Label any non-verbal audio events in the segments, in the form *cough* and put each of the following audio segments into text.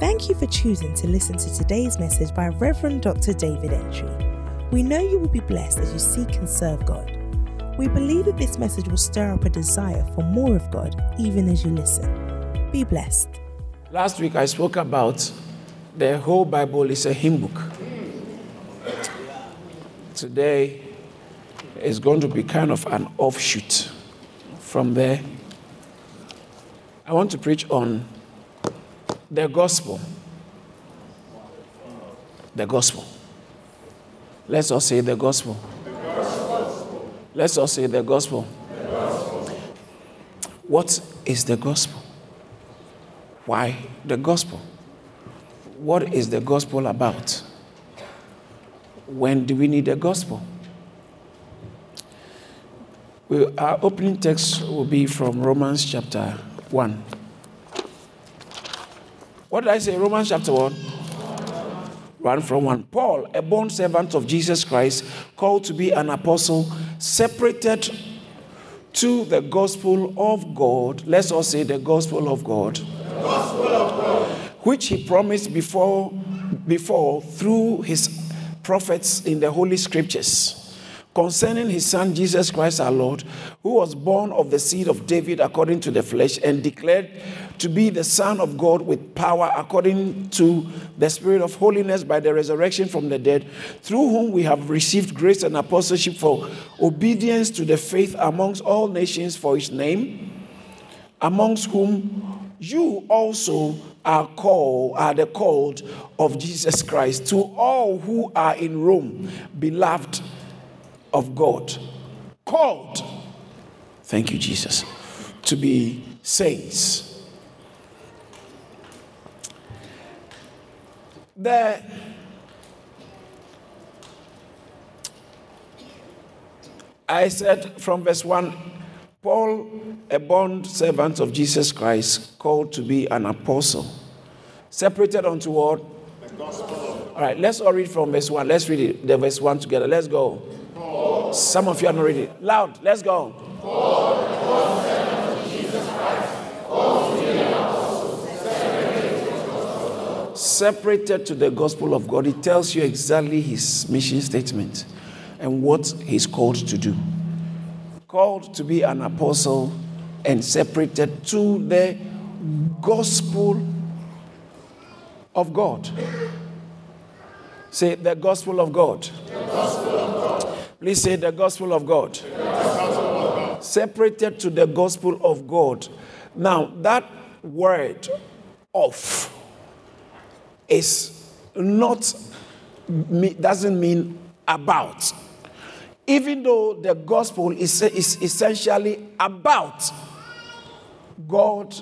Thank you for choosing to listen to today's message by Reverend Dr. David Entry. We know you will be blessed as you seek and serve God. We believe that this message will stir up a desire for more of God even as you listen. Be blessed. Last week I spoke about the whole Bible is a hymn book. Today is going to be kind of an offshoot from there. I want to preach on the gospel. The gospel. Let's all say the gospel. Let's all say the gospel. What is the gospel? Why the gospel? What is the gospel about? When do we need the gospel? We, our opening text will be from Romans chapter 1. What did I say? Romans chapter 1? 1 from 1. Paul, a born servant of Jesus Christ, called to be an apostle, separated to the gospel of God. Let's all say the gospel of God. Gospel of God. Which he promised before, before through his prophets in the Holy Scriptures concerning his son Jesus Christ our Lord, who was born of the seed of David according to the flesh and declared to be the Son of God with power according to the Spirit of holiness by the resurrection from the dead, through whom we have received grace and apostleship for obedience to the faith amongst all nations for his name, amongst whom you also are called are the called of Jesus Christ to all who are in Rome beloved of God called thank you Jesus to be saints the I said from verse 1 Paul, a bond servant of Jesus Christ, called to be an apostle, separated unto what? All right, let's all read from verse 1. Let's read it, the verse 1 together. Let's go. Some of you are not ready. Loud, let's go. Separated to the gospel. Of God. It tells you exactly his mission statement and what he's called to do. Called to be an apostle and separated to the gospel of God. Say the gospel of God. The gospel of God. Please say the gospel of God. Separated to the gospel of God. Now, that word of is not, doesn't mean about. Even though the gospel is, is essentially about God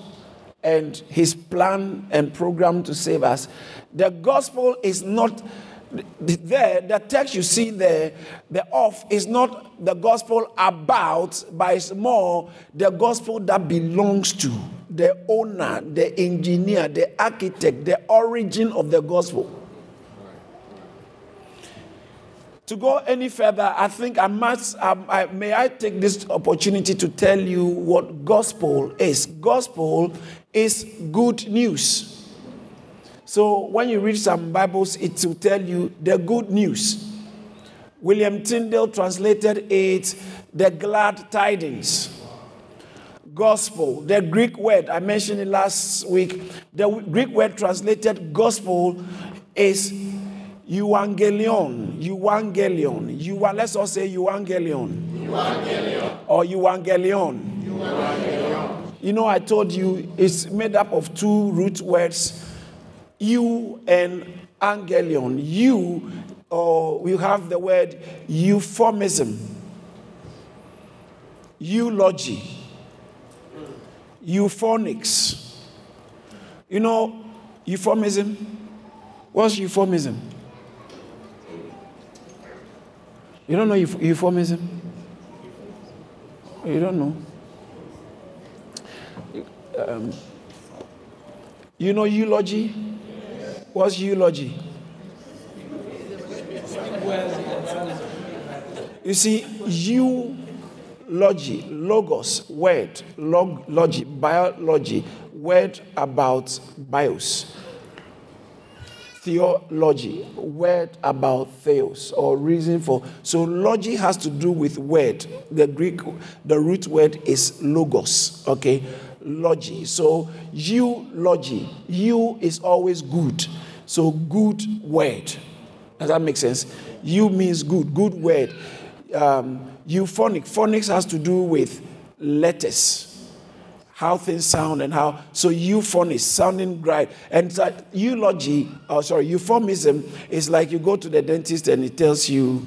and his plan and program to save us, the gospel is not there, the text you see there, the off is not the gospel about, but it's more the gospel that belongs to the owner, the engineer, the architect, the origin of the gospel. To go any further, I think I must, um, I, may I take this opportunity to tell you what gospel is. Gospel is good news. So when you read some Bibles, it will tell you the good news. William Tyndale translated it the glad tidings. Gospel, the Greek word, I mentioned it last week. The Greek word translated gospel is euangelion. Euangelion. You let's all say euangelion. Evangelion. Or euangelion. Evangelion. You know, I told you it's made up of two root words you and angelion. You, or we have the word euphemism, eulogy, euphonics. You know, euphemism? What's euphemism? You don't know euph- euphemism? You don't know? Um, you know eulogy? What's eulogy? You see, eulogy, logos, word, log, logy, biology, word about bios. theology, word about theos, or reason for. So logy has to do with word. The Greek, the root word is logos. Okay, logy. So eulogy, you is always good. So good word. Does that make sense? You means good, good word. Um, euphonic, phonics has to do with letters how things sound and how so euphony sounding right and that eulogy oh sorry euphemism is like you go to the dentist and he tells you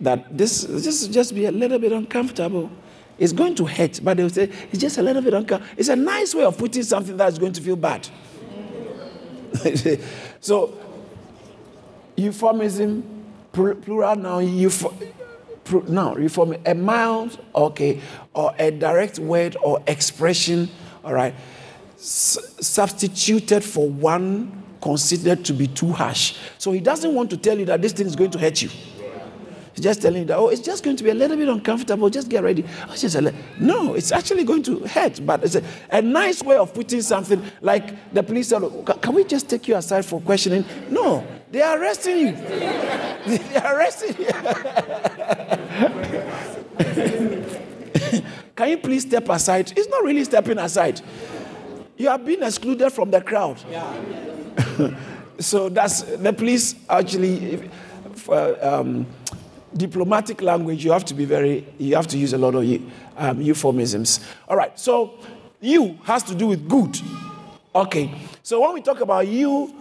that this this just be a little bit uncomfortable it's going to hurt but they'll say it's just a little bit uncomfortable it's a nice way of putting something that's going to feel bad *laughs* so euphemism plural now euph- now reform a mild okay or a direct word or expression all right s- substituted for one considered to be too harsh. So he doesn't want to tell you that this thing is going to hurt you he's just telling you that oh it's just going to be a little bit uncomfortable just get ready oh, just a li-. no it's actually going to hurt but it's a, a nice way of putting something like the police said can we just take you aside for questioning no they are arresting you. *laughs* they are arresting you. *laughs* Can you please step aside? It's not really stepping aside. You are being excluded from the crowd. Yeah. *laughs* so that's the police actually, for, um, diplomatic language, you have to be very, you have to use a lot of um, euphemisms. All right, so you has to do with good. Okay, so when we talk about you,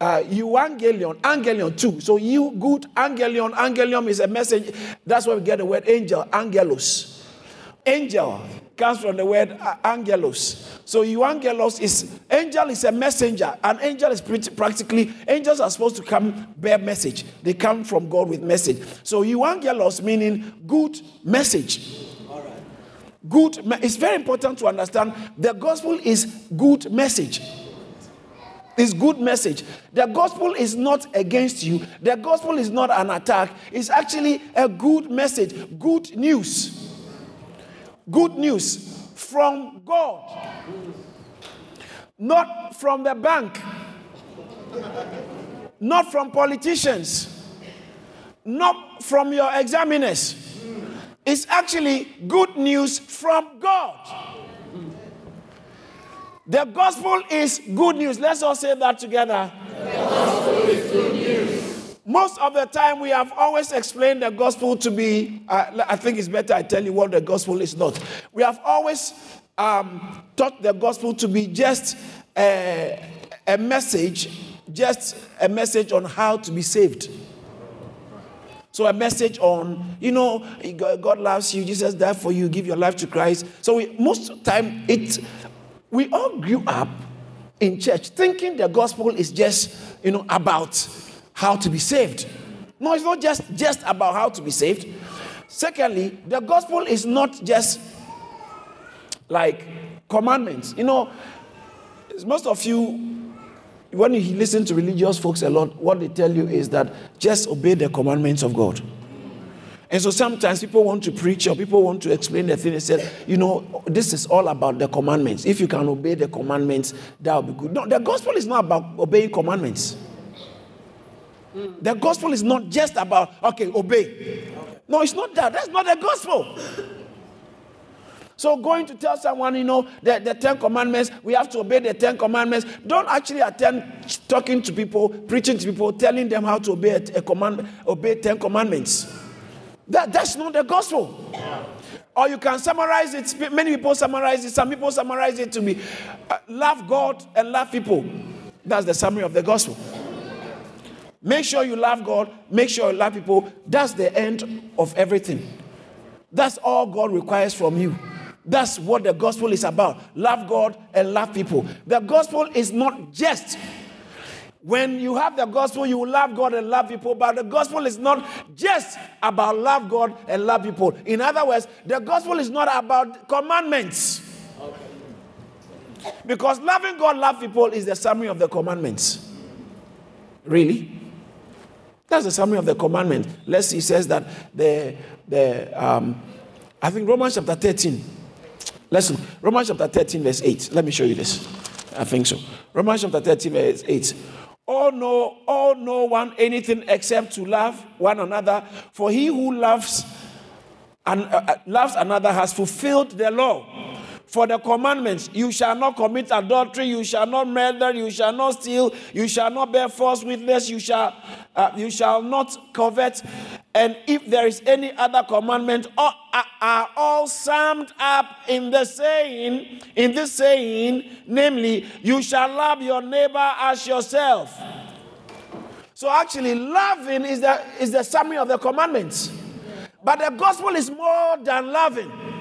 uh, evangelion, angelion too. So you good angelion, angelion is a message. That's where we get the word angel, angelos. Angel comes from the word uh, angelos. So euangelos is angel is a messenger. An angel is pretty, practically angels are supposed to come bear message. They come from God with message. So euangelos meaning good message. Good. It's very important to understand the gospel is good message is good message. The gospel is not against you. The gospel is not an attack. It's actually a good message, good news. Good news from God. Not from the bank. Not from politicians. Not from your examiners. It's actually good news from God. The gospel is good news. Let's all say that together. Most of the time, we have always explained the gospel to be, uh, I think it's better I tell you what the gospel is not. We have always um, taught the gospel to be just a, a message, just a message on how to be saved. So a message on, you know, God loves you, Jesus died for you, give your life to Christ. So we, most time it we all grew up in church thinking the gospel is just, you know, about how to be saved. No, it's not just, just about how to be saved. Secondly, the gospel is not just like commandments. You know, most of you, when you listen to religious folks a lot, what they tell you is that just obey the commandments of God. And so sometimes people want to preach or people want to explain the thing and say, you know, this is all about the commandments. If you can obey the commandments, that will be good. No, the gospel is not about obeying commandments. The gospel is not just about, okay, obey. No, it's not that. That's not the gospel. So going to tell someone, you know, the, the Ten Commandments, we have to obey the Ten Commandments. Don't actually attend talking to people, preaching to people, telling them how to obey a, a command, obey Ten Commandments. That, that's not the gospel. Or you can summarize it. Many people summarize it. Some people summarize it to me. uh, love God and love people. That's the summary of the gospel. Make sure you love God. Make sure you love people. That's the end of everything. That's all God requires from you. That's what the gospel is about. Love God and love people. The gospel is not just when you have the gospel, you love God and love people, but the gospel is not just about love God and love people. In other words, the gospel is not about commandments. Because loving God, love people is the summary of the commandments. Really? That's the summary of the commandment. Let's see, says that the, the um, I think Romans chapter 13. Listen, Romans chapter 13, verse 8. Let me show you this. I think so. Romans chapter 13, verse 8. all know, all know one anything except to love one another. For he who loves and uh, uh, loves another has fulfilled the law. For the commandments, you shall not commit adultery, you shall not murder, you shall not steal, you shall not bear false witness, you shall, uh, you shall not covet. And if there is any other commandment, all, are, are all summed up in the saying, in this saying, namely, you shall love your neighbor as yourself. So actually, loving is the, is the summary of the commandments. But the gospel is more than loving.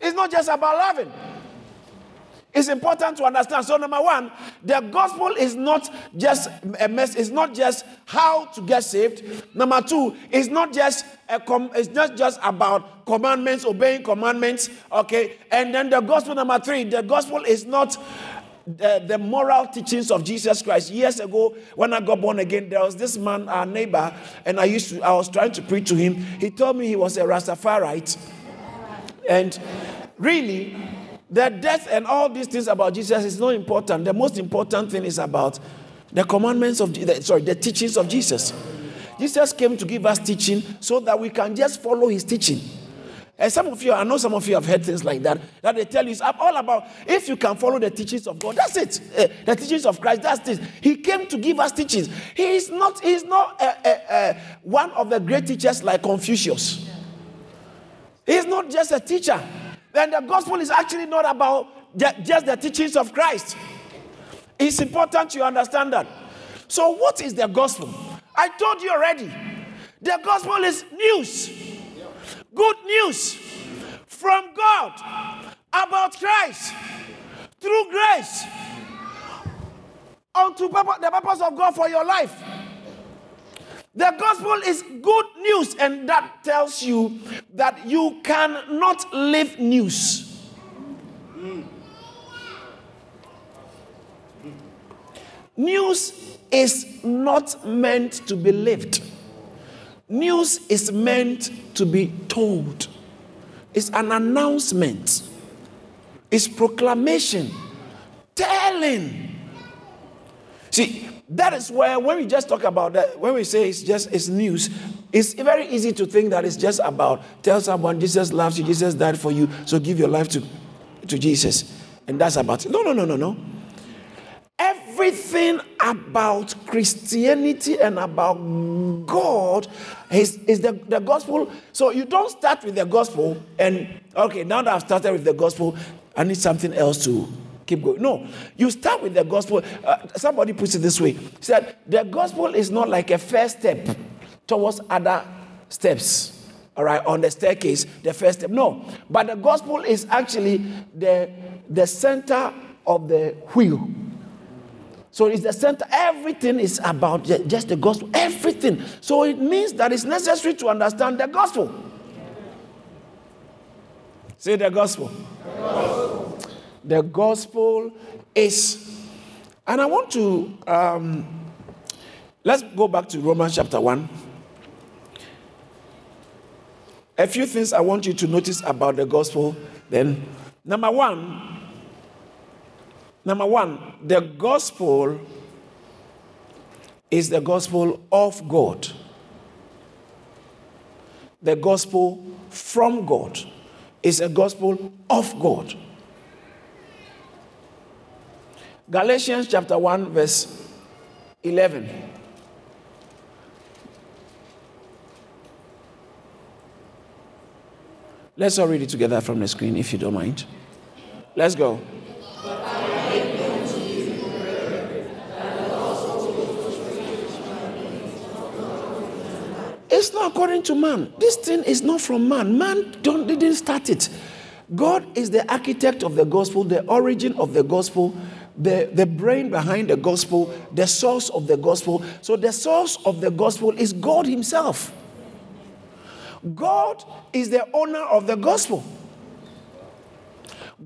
It's not just about loving. It's important to understand. So, number one, the gospel is not just a mess. It's not just how to get saved. Number two, it's not just a com- it's not just about commandments, obeying commandments. Okay, and then the gospel number three, the gospel is not the, the, moral teachings of Jesus Christ. Years ago, when I got born again, there was this man, our neighbor, and I used to, I was trying to preach to him. He told me he was a Rastafariite. And really, the death and all these things about Jesus is not important. The most important thing is about the commandments of the, sorry, the teachings of Jesus. Jesus came to give us teaching so that we can just follow his teaching. And some of you, I know some of you have heard things like that, that they tell you it's all about if you can follow the teachings of God, that's it. Uh, the teachings of Christ, that's it. He came to give us teachings. He is not, he is not uh, uh, one of the great teachers like Confucius. He's not just a teacher then the gospel is actually not about just the teachings of Christ. It's important you understand that. So, what is the gospel? I told you already. The gospel is news, good news from God about Christ through grace unto the purpose of God for your life. The gospel is good news, and that tells you that you cannot live news. News is not meant to be lived. News is meant to be told. It's an announcement. It's proclamation, telling. See, that is where, when we just talk about that, when we say it's just it's news, it's very easy to think that it's just about tell someone Jesus loves you, Jesus died for you, so give your life to, to Jesus. And that's about it. No, no, no, no, no. Everything about Christianity and about God is, is the, the gospel. So you don't start with the gospel and, okay, now that I've started with the gospel, I need something else to keep going. No, you start with the gospel. Uh, somebody puts it this way: he said the gospel is not like a first step towards other steps. All right, on the staircase, the first step. No, but the gospel is actually the the center of the wheel. So it's the center. Everything is about just the gospel. Everything. So it means that it's necessary to understand the gospel. Say the gospel. The gospel the gospel is. And I want to, um, let's go back to Romans chapter 1. A few things I want you to notice about the gospel. Then, number one, number one, the gospel is the gospel of God, the gospel from God is a gospel of God. Galatians chapter 1, verse 11. Let's all read it together from the screen if you don't mind. Let's go. It's not according to man. This thing is not from man. Man don't, didn't start it. God is the architect of the gospel, the origin of the gospel the, the brain behind the gospel, the source of the gospel. So, the source of the gospel is God Himself. God is the owner of the gospel.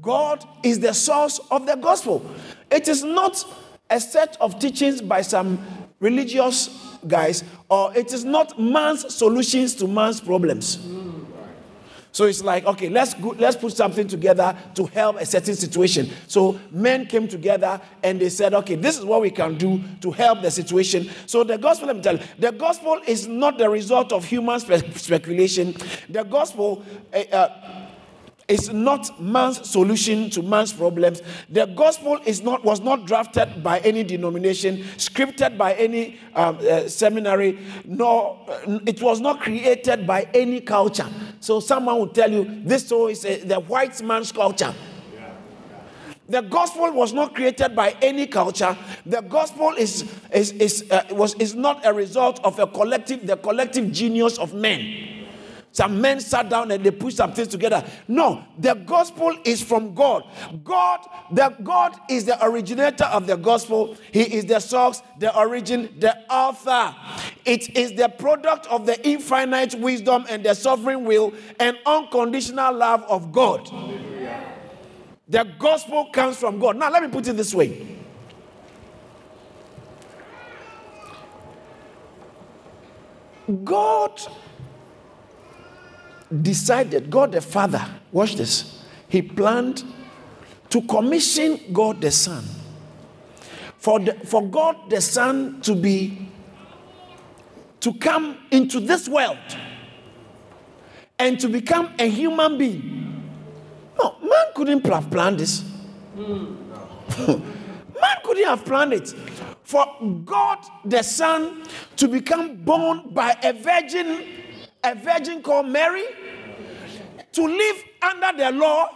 God is the source of the gospel. It is not a set of teachings by some religious guys, or it is not man's solutions to man's problems. So it's like, okay, let's go, let's put something together to help a certain situation. So men came together and they said, okay, this is what we can do to help the situation. So the gospel, let me tell you, the gospel is not the result of human spe- speculation. The gospel. Uh, uh, is not man's solution to man's problems. The gospel is not was not drafted by any denomination, scripted by any um, uh, seminary, nor uh, it was not created by any culture. So someone will tell you this so is a, the white man's culture. The gospel was not created by any culture. The gospel is, is, is, uh, was, is not a result of a collective, the collective genius of men. Some men sat down and they put some things together. No, the gospel is from God. God, the God is the originator of the gospel. He is the source, the origin, the author. It is the product of the infinite wisdom and the sovereign will and unconditional love of God. The gospel comes from God. Now, let me put it this way. God decided, God the Father, watch this, he planned to commission God the Son. For, the, for God the Son to be, to come into this world and to become a human being. No, man couldn't have planned this. *laughs* man couldn't have planned it. For God the Son to become born by a virgin, a virgin called Mary, to live under the law,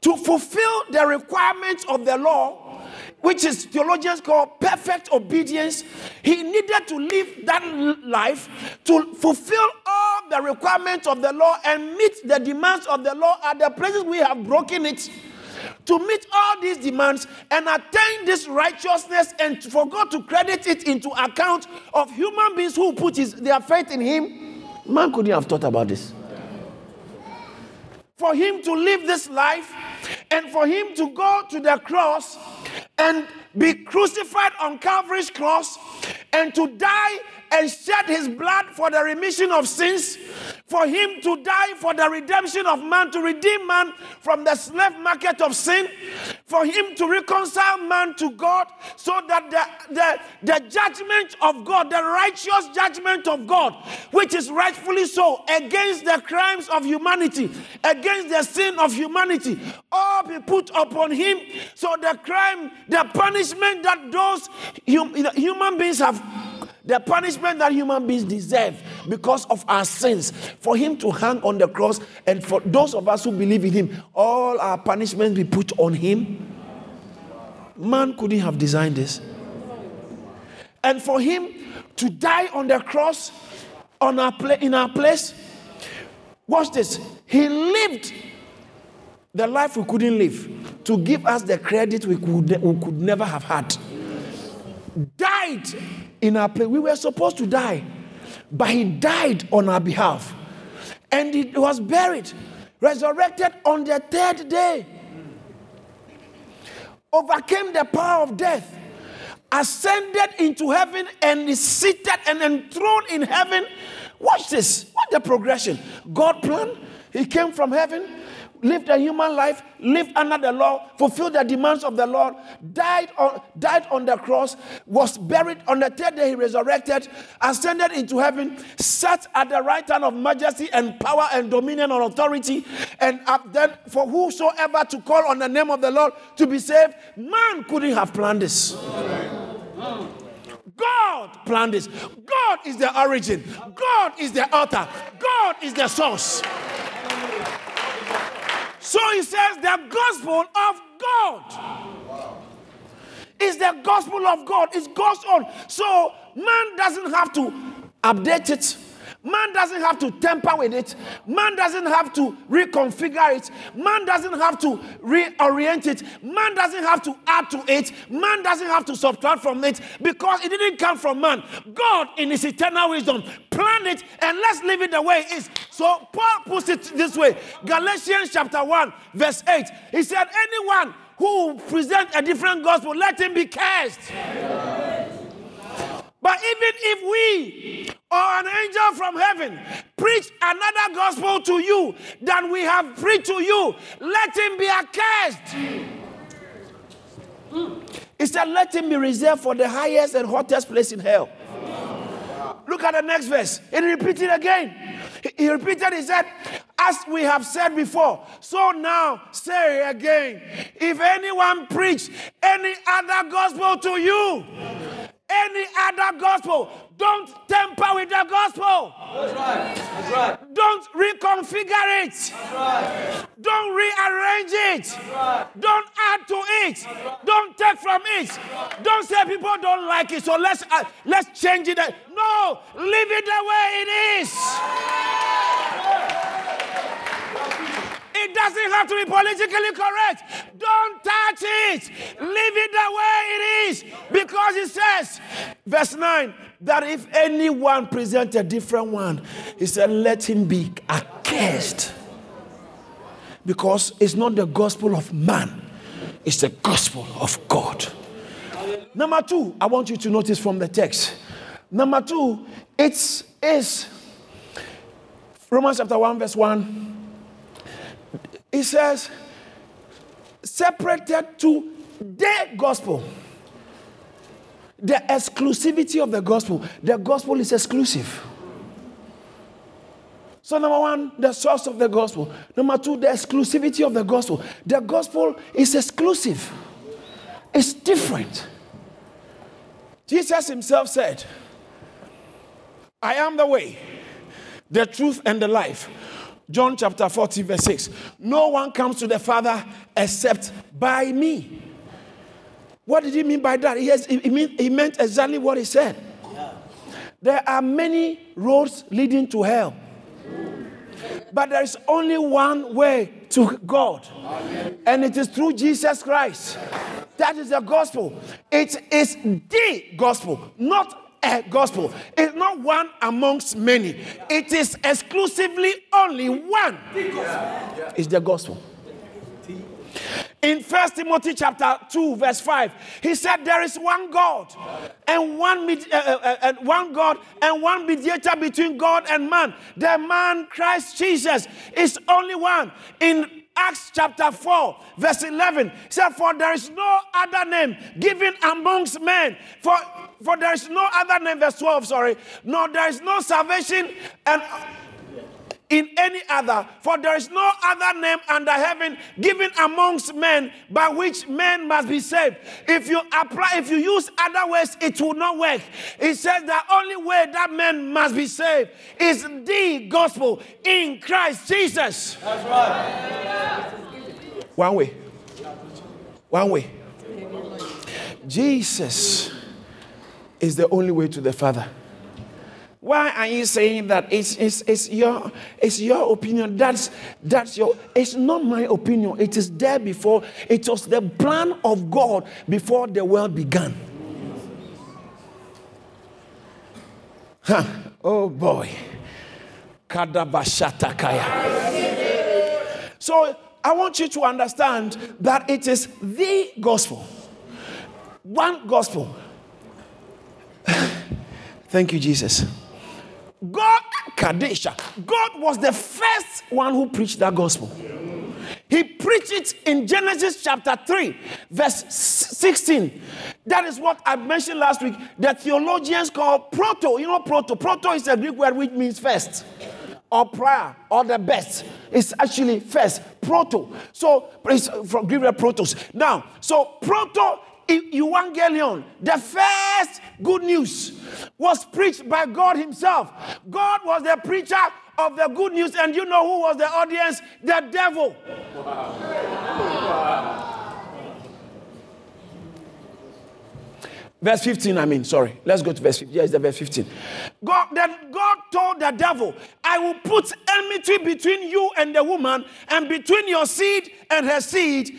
to fulfill the requirements of the law, which is theologians call perfect obedience. He needed to live that life to fulfill all the requirements of the law and meet the demands of the law at the places we have broken it. To meet all these demands and attain this righteousness and for God to credit it into account of human beings who put his, their faith in Him, man couldn't have thought about this for him to live this life and for him to go to the cross and be crucified on Calvary's cross and to die and shed his blood for the remission of sins, for him to die for the redemption of man, to redeem man from the slave market of sin, for him to reconcile man to God, so that the, the, the judgment of God, the righteous judgment of God, which is rightfully so, against the crimes of humanity, against the sin of humanity, all be put upon him. So the crime, the punishment that those hum, human beings have the punishment that human beings deserve because of our sins, for him to hang on the cross, and for those of us who believe in him, all our punishment be put on him. Man couldn't have designed this. And for him to die on the cross on our pla- in our place, watch this. He lived the life we couldn't live to give us the credit we could, we could never have had. Died in our place. We were supposed to die, but he died on our behalf. And he was buried, resurrected on the third day. Overcame the power of death, ascended into heaven, and is seated and enthroned in heaven. Watch this. What the progression? God planned. He came from heaven lived a human life, lived under the law, fulfilled the demands of the Lord, died on, died on the cross, was buried. On the third day, he resurrected, ascended into heaven, sat at the right hand of majesty and power and dominion and authority. And then, for whosoever to call on the name of the Lord to be saved, man couldn't have planned this. God planned this. God is the origin. God is the author. God is the source. So he says the gospel of God is the gospel of God. It's God's own. So man doesn't have to update it. Man doesn't have to tamper with it. Man doesn't have to reconfigure it. Man doesn't have to reorient it. Man doesn't have to add to it. Man doesn't have to subtract from it because it didn't come from man. God, in his eternal wisdom, planned it and let's leave it the way it is. So Paul puts it this way Galatians chapter 1, verse 8. He said, Anyone who presents a different gospel, let him be cursed. But But even if we or an angel from heaven preach another gospel to you than we have preached to you, let him be accursed. He said, Let him be reserved for the highest and hottest place in hell. Look at the next verse. He repeated again. He repeated, he said, As we have said before, so now say again. If anyone preach any other gospel to you, any other gospel. Don't tamper with the gospel. That's right. That's right. Don't reconfigure it. That's right. Don't rearrange it. That's right. Don't add to it. Right. Don't take from it. Don't say people don't like it, so let's uh, let's change it. No, leave it the way it is. It doesn't have to be politically correct. Don't touch it. Leave it the way it is. Because it says, verse 9, that if anyone presents a different one, he said, let him be accursed. Because it's not the gospel of man, it's the gospel of God. Number two, I want you to notice from the text. Number two, it's is Romans chapter 1, verse 1 it says, separated to the gospel. The exclusivity of the gospel. The gospel is exclusive. So, number one, the source of the gospel. Number two, the exclusivity of the gospel. The gospel is exclusive, it's different. Jesus himself said, I am the way, the truth, and the life. John chapter 40, verse 6. No one comes to the Father except by me. What did he mean by that? He, has, he, mean, he meant exactly what he said. There are many roads leading to hell, but there is only one way to God, and it is through Jesus Christ. That is the gospel. It is the gospel, not a gospel. It's not one amongst many. It is exclusively only one. It's the gospel. In First Timothy chapter 2, verse 5, he said, There is one God and one, uh, uh, uh, one God and one mediator between God and man. The man Christ Jesus is only one. In Acts chapter 4, verse 11 said, For there is no other name given amongst men. For, for there is no other name, verse 12, sorry. No, there is no salvation and in any other, for there is no other name under heaven given amongst men by which men must be saved. If you apply, if you use other ways, it will not work. It says the only way that men must be saved is the gospel in Christ Jesus. That's right. One way. One way. Jesus is the only way to the Father. Why are you saying that? It's, it's, it's, your, it's your opinion. That's, that's your, it's not my opinion. It is there before. It was the plan of God before the world began. Huh. Oh boy. Kadabashatakaya. So I want you to understand that it is the gospel. One gospel. *sighs* Thank you, Jesus. God, Kadesha, God was the first one who preached that gospel. He preached it in Genesis chapter 3, verse 16. That is what I mentioned last week. The theologians call proto. You know, proto. Proto is a Greek word which means first or prior or the best. It's actually first. Proto. So it's from Greek word protos. Now, so proto evangelion, the first good news, was preached by God Himself. God was the preacher of the good news, and you know who was the audience? The devil. Wow. Verse 15, I mean, sorry. Let's go to verse 15. Yes, the verse 15. God, then God told the devil, I will put enmity between you and the woman, and between your seed and her seed.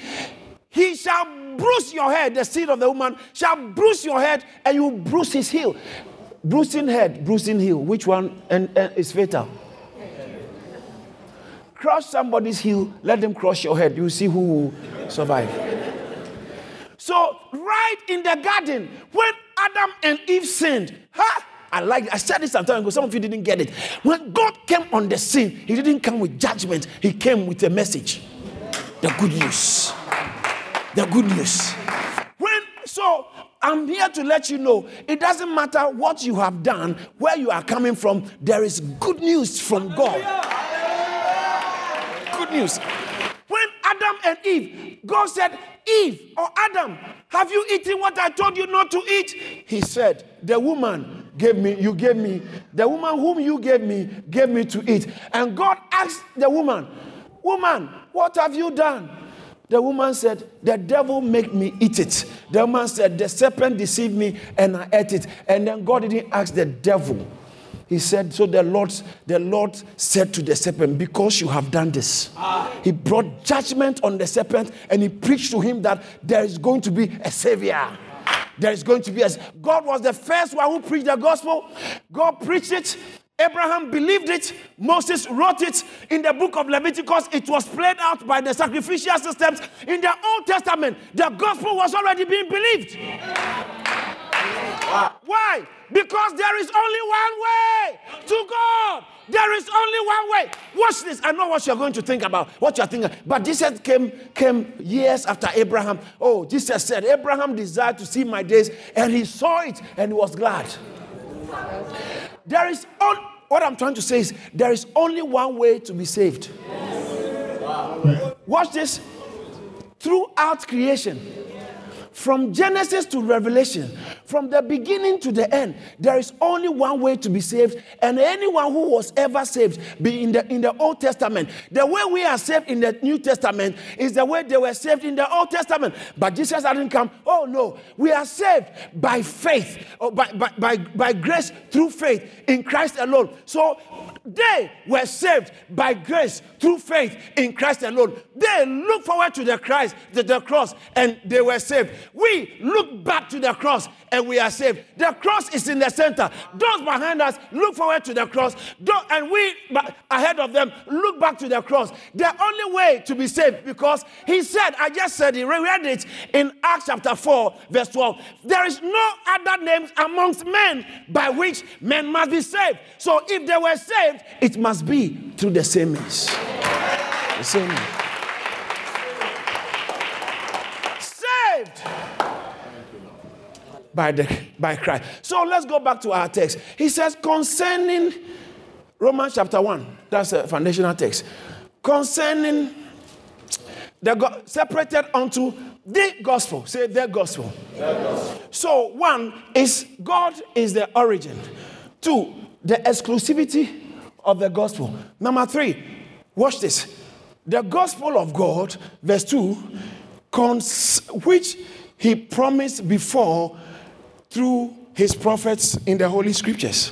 He shall bruise your head, the seed of the woman shall bruise your head, and you bruise his heel. Bruising head, bruising heel. Which one and, and is fatal? Crush somebody's heel, let them crush your head. You see who will survive. So, right in the garden, when Adam and Eve sinned, huh? I like I said this some time ago. Some of you didn't get it. When God came on the scene, He didn't come with judgment, He came with a message. The good news. The good news. When so I'm here to let you know it doesn't matter what you have done, where you are coming from, there is good news from God. Good news. When Adam and Eve, God said, Eve or Adam, have you eaten what I told you not to eat? He said, The woman gave me, you gave me, the woman whom you gave me, gave me to eat. And God asked the woman, Woman, what have you done? The woman said, The devil made me eat it. The woman said, The serpent deceived me and I ate it. And then God didn't ask the devil. He said, So the Lord, the Lord said to the serpent, Because you have done this, he brought judgment on the serpent and he preached to him that there is going to be a savior. There is going to be a God was the first one who preached the gospel. God preached it. Abraham believed it. Moses wrote it in the book of Leviticus. It was played out by the sacrificial systems in the Old Testament. The gospel was already being believed. Why? Because there is only one way to God. There is only one way. Watch this. I know what you're going to think about, what you're thinking. But Jesus came, came years after Abraham. Oh, Jesus said, Abraham desired to see my days, and he saw it and he was glad. There is on, what I'm trying to say is there is only one way to be saved. Watch this. Throughout creation, from Genesis to Revelation, from the beginning to the end, there is only one way to be saved. And anyone who was ever saved, be in the in the Old Testament, the way we are saved in the New Testament is the way they were saved in the Old Testament. But Jesus didn't come. Oh no, we are saved by faith, or by, by, by, by grace through faith in Christ alone. So they were saved by grace through faith in Christ alone. They look forward to the Christ, the, the cross, and they were saved. We look back to the cross and we are saved. The cross is in the center. Those behind us look forward to the cross, and we ahead of them look back to the cross. The only way to be saved, because he said, I just said we read it in Acts chapter 4, verse 12. There is no other name amongst men by which men must be saved. So if they were saved, it must be through the same means. The same means. Saved by, the, by Christ. So let's go back to our text. He says, concerning Romans chapter 1, that's a foundational text. Concerning the go- separated unto the gospel. Say the gospel. the gospel. So, one is God is the origin. Two, the exclusivity of the gospel. Number three, watch this. The gospel of God, verse 2, cons- which he promised before through his prophets in the Holy Scriptures.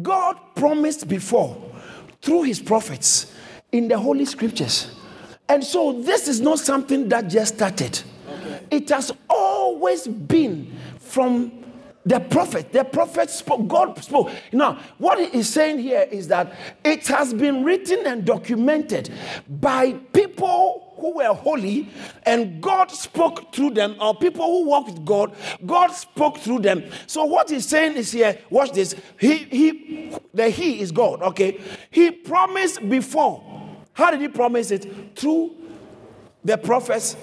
God promised before through his prophets in the Holy Scriptures. And so this is not something that just started. Okay. It has always been from the prophet. The prophet spoke, God spoke. Now, what he is saying here is that it has been written and documented by people who were holy, and God spoke through them, or people who walk with God, God spoke through them. So what he's saying is here, watch this. He he the he is God, okay? He promised before. How did he promise it? Through the prophets.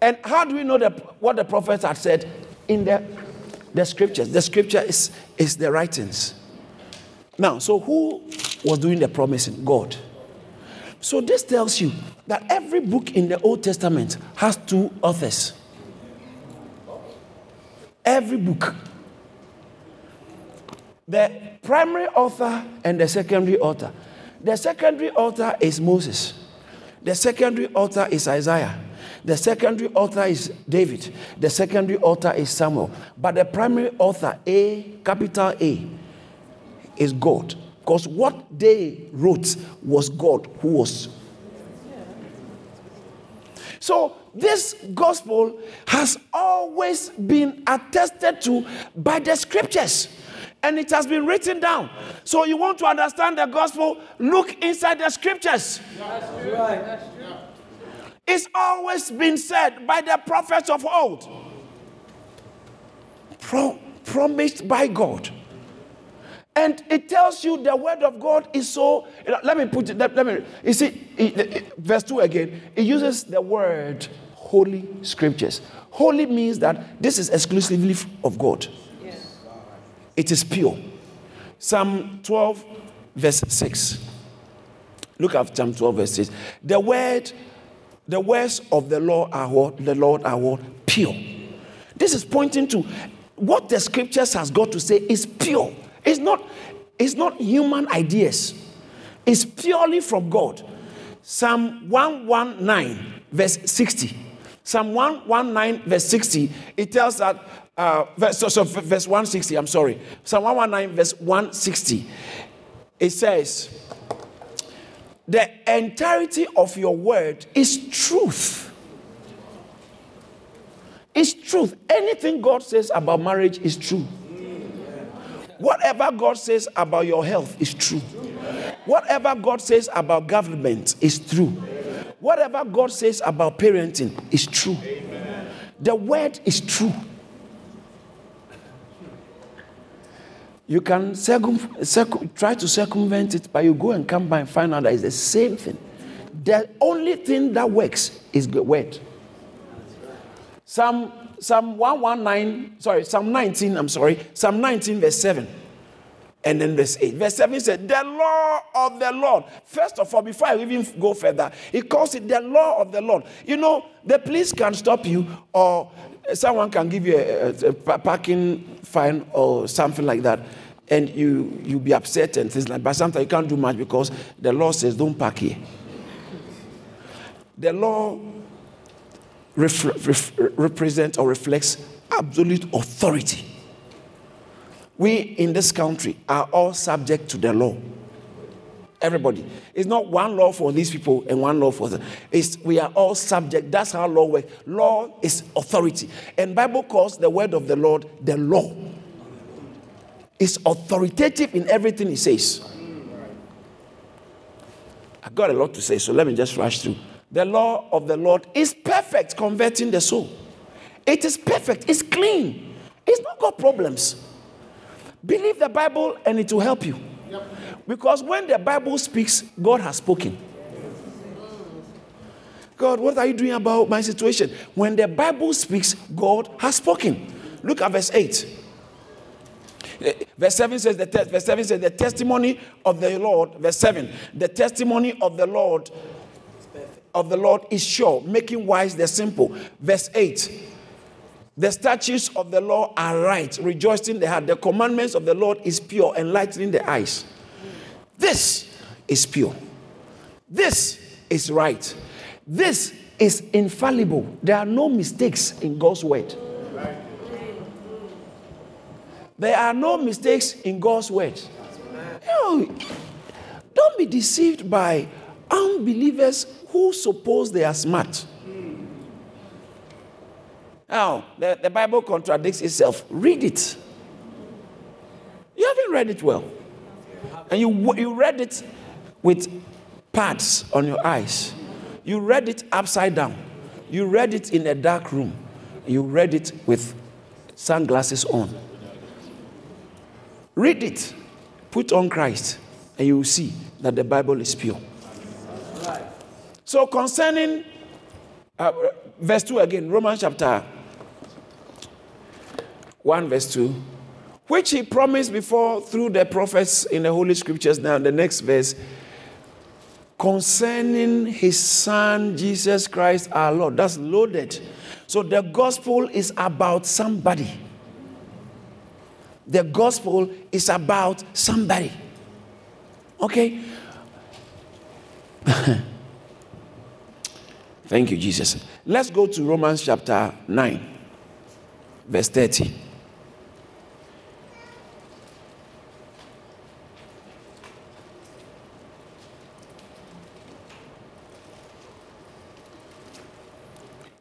And how do we know that what the prophets had said? In the, the scriptures. The scripture is, is the writings. Now, so who was doing the promising? God. So this tells you that every book in the Old Testament has two authors. Every book. The primary author and the secondary author. The secondary author is Moses. The secondary author is Isaiah. The secondary author is David. The secondary author is Samuel. But the primary author, A, capital A, is God. Because what they wrote was God who was. So, this gospel has always been attested to by the scriptures and it has been written down. So, you want to understand the gospel, look inside the scriptures. It's always been said by the prophets of old. pro- promised by God. And it tells you the word of God is so. Let me put it. Let, let me. You see, it, it, verse two again. It uses the word holy scriptures. Holy means that this is exclusively of God. Yes. It is pure. Psalm 12, verse 6. Look at Psalm 12, verse 6. The word, the words of the Lord are what? The Lord are what? Pure. This is pointing to what the scriptures has got to say is pure. It's not, it's not human ideas. It's purely from God. Psalm 119, verse 60. Psalm 119, verse 60, it tells that, uh, verse, so, so verse 160, I'm sorry. Psalm 119, verse 160, it says, The entirety of your word is truth. It's truth. Anything God says about marriage is true. Whatever God says about your health is true. Whatever God says about government is true. Whatever God says about parenting is true. The word is true. You can circum, circum, try to circumvent it, but you go and come by and find out that it's the same thing. The only thing that works is the word. Psalm Psalm 119, sorry, Psalm 19, I'm sorry, Psalm 19, verse 7. And then verse 8. Verse 7 said, The law of the Lord. First of all, before I even go further, he calls it the law of the Lord. You know, the police can stop you, or someone can give you a, a, a parking fine or something like that, and you you be upset and things like that. But sometimes you can't do much because the law says don't park here. The law ref, ref, represents or reflects absolute authority. We in this country are all subject to the law. Everybody. It's not one law for these people and one law for them. It's, we are all subject. That's how law works. Law is authority. And Bible calls the word of the Lord the law. It's authoritative in everything he says. I got a lot to say, so let me just rush through. The law of the Lord is perfect, converting the soul. It is perfect, it's clean, it's not got problems. Believe the Bible and it will help you. Because when the Bible speaks, God has spoken. God, what are you doing about my situation? When the Bible speaks, God has spoken. Look at verse 8. Eh, verse 7 says the te- verse 7 says the testimony of the Lord, verse 7, the testimony of the Lord of the Lord is sure, making wise the simple. Verse 8. The statutes of the law are right, rejoicing the heart. The commandments of the Lord is pure, enlightening the eyes. This is pure. This is right. This is infallible. There are no mistakes in God's word. There are no mistakes in God's word. You know, don't be deceived by unbelievers who suppose they are smart. Now, the, the Bible contradicts itself. Read it. You haven't read it well. And you, you read it with pads on your eyes. You read it upside down. You read it in a dark room. You read it with sunglasses on. Read it. Put on Christ. And you will see that the Bible is pure. So, concerning uh, verse 2 again, Romans chapter 1, verse 2, which he promised before through the prophets in the Holy Scriptures. Now, the next verse, concerning his son, Jesus Christ our Lord. That's loaded. So, the gospel is about somebody. The gospel is about somebody. Okay? *laughs* Thank you, Jesus. Let's go to Romans chapter 9, verse 30.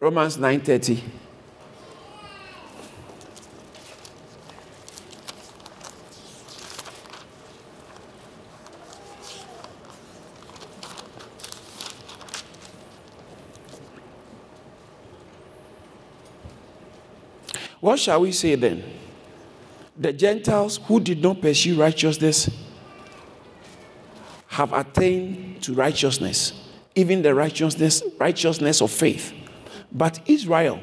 Romans 9:30. What shall we say then? the Gentiles who did not pursue righteousness have attained to righteousness, even the righteousness, righteousness of faith. But Israel,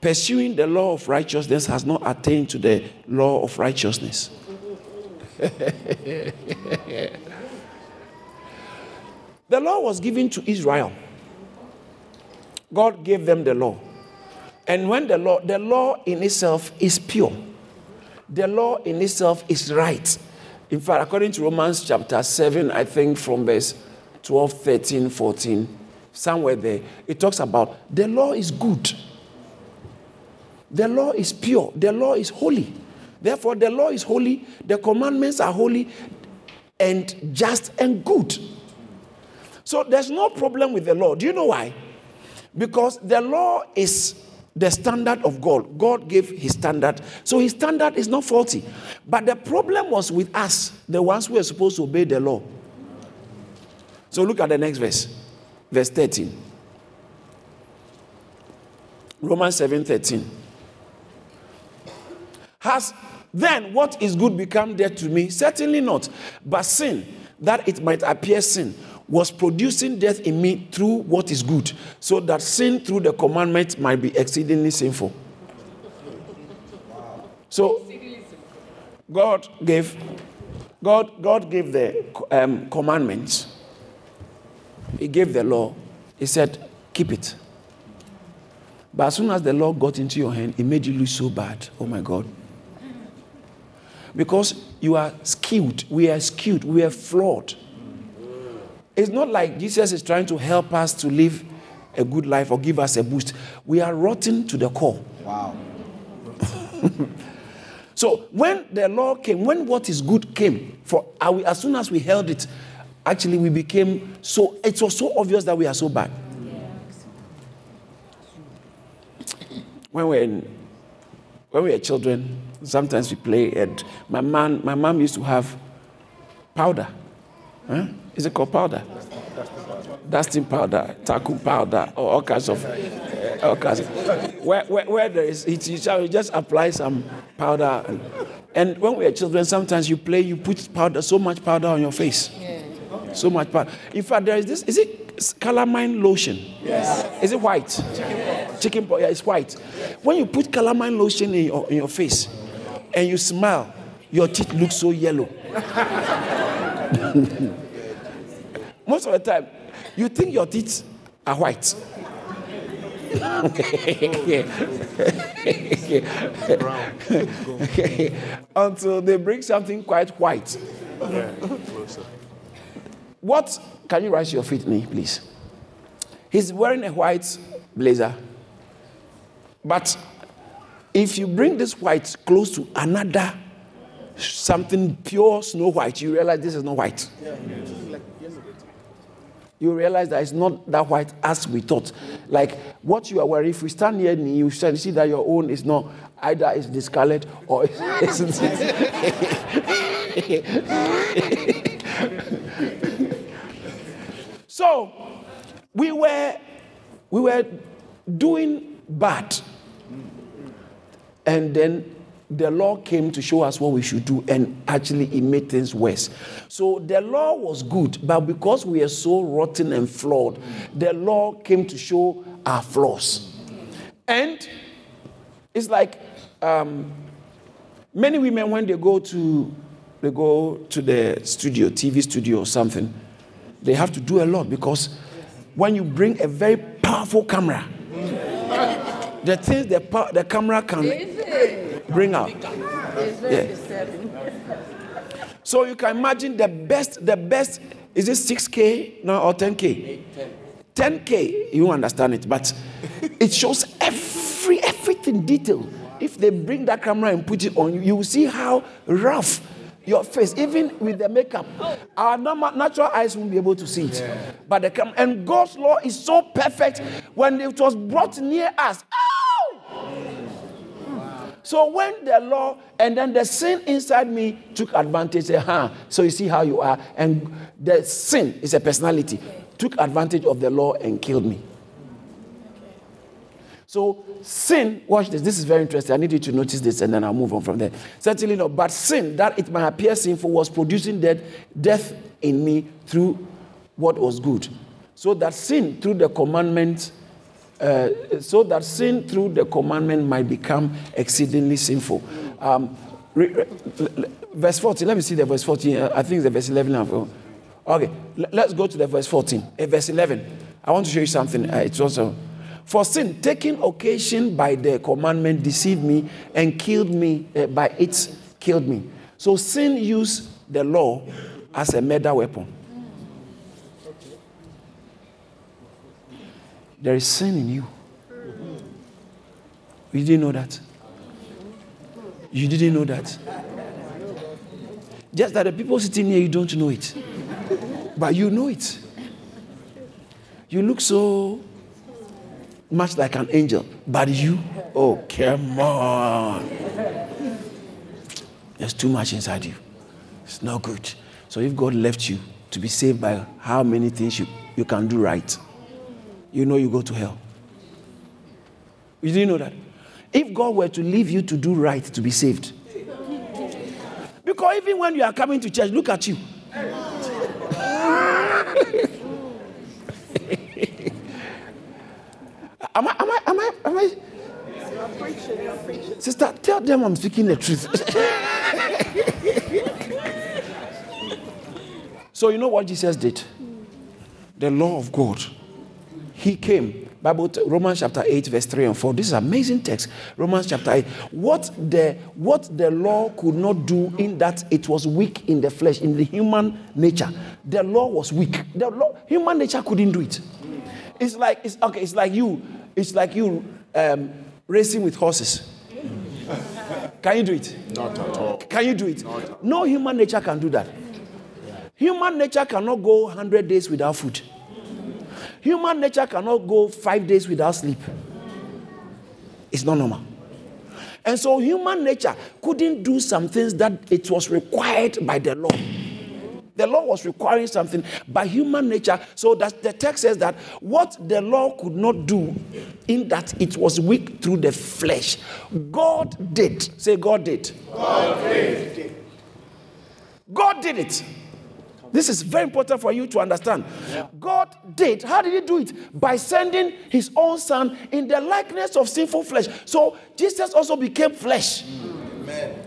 pursuing the law of righteousness, has not attained to the law of righteousness. *laughs* the law was given to Israel. God gave them the law. And when the law, the law in itself is pure, the law in itself is right. In fact, according to Romans chapter 7, I think from verse 12, 13, 14, somewhere there, it talks about the law is good. The law is pure. The law is holy. Therefore, the law is holy, the commandments are holy and just and good. So there's no problem with the law. Do you know why? Because the law is the standard of God. God gave his standard. So his standard is not faulty. But the problem was with us, the ones who are supposed to obey the law. So look at the next verse. Verse 13. Romans 7 13. Has then what is good become dead to me? Certainly not. But sin, that it might appear sin, was producing death in me through what is good, so that sin through the commandment might be exceedingly sinful. So God gave God, God gave the um, commandments. He gave the law. He said, keep it. But as soon as the law got into your hand, it made you look so bad. Oh my God. Because you are skewed. We are skewed. We are flawed. It's not like Jesus is trying to help us to live a good life or give us a boost. We are rotten to the core. Wow. *laughs* so when the law came, when what is good came, for as soon as we held it, actually we became so it was so obvious that we are so bad. When we when we were children, sometimes we play and my mom my mom used to have powder. Huh? Is it called powder? Dusting powder, talcum powder, or all kinds of, all kinds of. Where, where, where there is, it, you just apply some powder. And, and when we are children, sometimes you play, you put powder, so much powder on your face. So much powder. In fact, there is this, is it calamine lotion? Yes. Is it white? Chicken pox, yeah, it's white. When you put calamine lotion in your, in your face and you smile, your teeth look so yellow. *laughs* Most of the time, you think your teeth are white. *laughs* Until they bring something quite white. What can you rise your feet, me, please? He's wearing a white blazer. But if you bring this white close to another something pure snow white, you realize this is not white. You realize that it's not that white as we thought. Like what you are wearing, if we stand near me, you see that your own is not either is discolored or *laughs* isn't *laughs* so we were we were doing bad. And then the law came to show us what we should do, and actually it made things worse. So the law was good, but because we are so rotten and flawed, the law came to show our flaws. And it's like um, many women when they go to they go to the studio, TV studio or something, they have to do a lot because when you bring a very powerful camera, the things the, the camera can bring out. Yeah. So you can imagine the best, the best, is it 6K now or 10K? 10K, you understand it, but it shows every everything detail. If they bring that camera and put it on you, you will see how rough your face, even with the makeup. Our natural eyes won't be able to see it. Yeah. But the cam- and God's law is so perfect when it was brought near us. So when the law and then the sin inside me took advantage, say, huh, so you see how you are. And the sin is a personality, took advantage of the law and killed me. So sin, watch this. This is very interesting. I need you to notice this, and then I'll move on from there. Certainly not. But sin, that it might appear sinful, was producing death, death in me through what was good. So that sin through the commandment, uh, so that sin through the commandment might become exceedingly sinful. Um, re, re, verse 14. Let me see the verse 14. I think the verse 11. Okay, let's go to the verse 14. Uh, verse 11. I want to show you something. Uh, it's also for sin, taking occasion by the commandment deceived me and killed me uh, by it killed me. So sin used the law as a murder weapon. There is sin in you. You didn't know that. You didn't know that. Just that the people sitting here, you don't know it. But you know it. You look so much like an angel, but you, oh, come on. There's too much inside you. It's not good. So if God left you to be saved by how many things you, you can do right, you know you go to hell. You didn't know that? If God were to leave you to do right to be saved, because even when you are coming to church, look at you. *laughs* Am I, am I, am I, am I? Sister, tell them I'm speaking the truth. *laughs* so you know what Jesus did? The law of God. He came. Bible Romans chapter 8, verse 3 and 4. This is amazing text. Romans chapter 8. What the what the law could not do in that it was weak in the flesh, in the human nature. The law was weak. The law, human nature couldn't do it. It's like it's okay, it's like you it's like you um, racing with horses. Can you do it? Not at all. Can you do it? No human nature can do that. Human nature cannot go 100 days without food. Human nature cannot go five days without sleep. It's not normal. And so human nature couldn't do some things that it was required by the law. The law was requiring something by human nature. So that the text says that what the law could not do, in that it was weak through the flesh, God did. Say, God did. God did. God did it. This is very important for you to understand. God did. How did He do it? By sending His own Son in the likeness of sinful flesh. So Jesus also became flesh. Amen.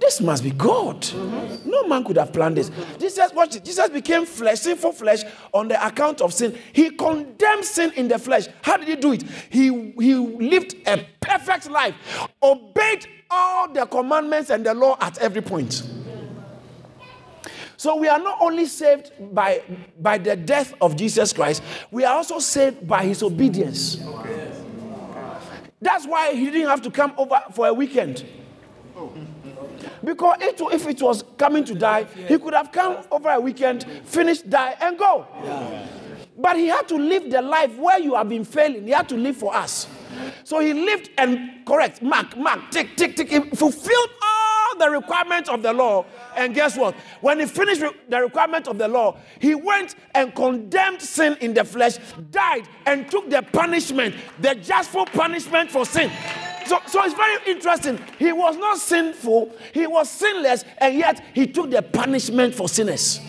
This must be God. Mm-hmm. No man could have planned this. Jesus, watch. Jesus became flesh, sinful flesh, on the account of sin. He condemned sin in the flesh. How did he do it? He, he lived a perfect life, obeyed all the commandments and the law at every point. So we are not only saved by, by the death of Jesus Christ, we are also saved by his obedience. That's why he didn't have to come over for a weekend. Because it, if it was coming to die, he could have come over a weekend, finish, die, and go. Yeah. But he had to live the life where you have been failing. He had to live for us. So he lived and correct, mark, mark, tick, tick, tick. He fulfilled all the requirements of the law. And guess what? When he finished the requirement of the law, he went and condemned sin in the flesh, died, and took the punishment, the justful punishment for sin. So, so it's very interesting. He was not sinful, he was sinless, and yet he took the punishment for sinners.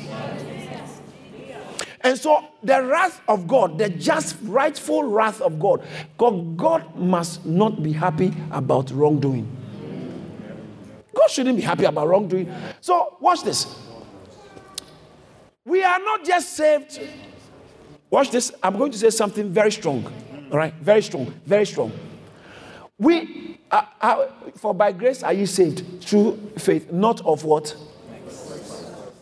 And so the wrath of God, the just rightful wrath of God, God, God must not be happy about wrongdoing. God shouldn't be happy about wrongdoing. So watch this. We are not just saved. Watch this. I'm going to say something very strong. All right? Very strong. Very strong. We, are, are, for by grace are you saved through faith, not of what?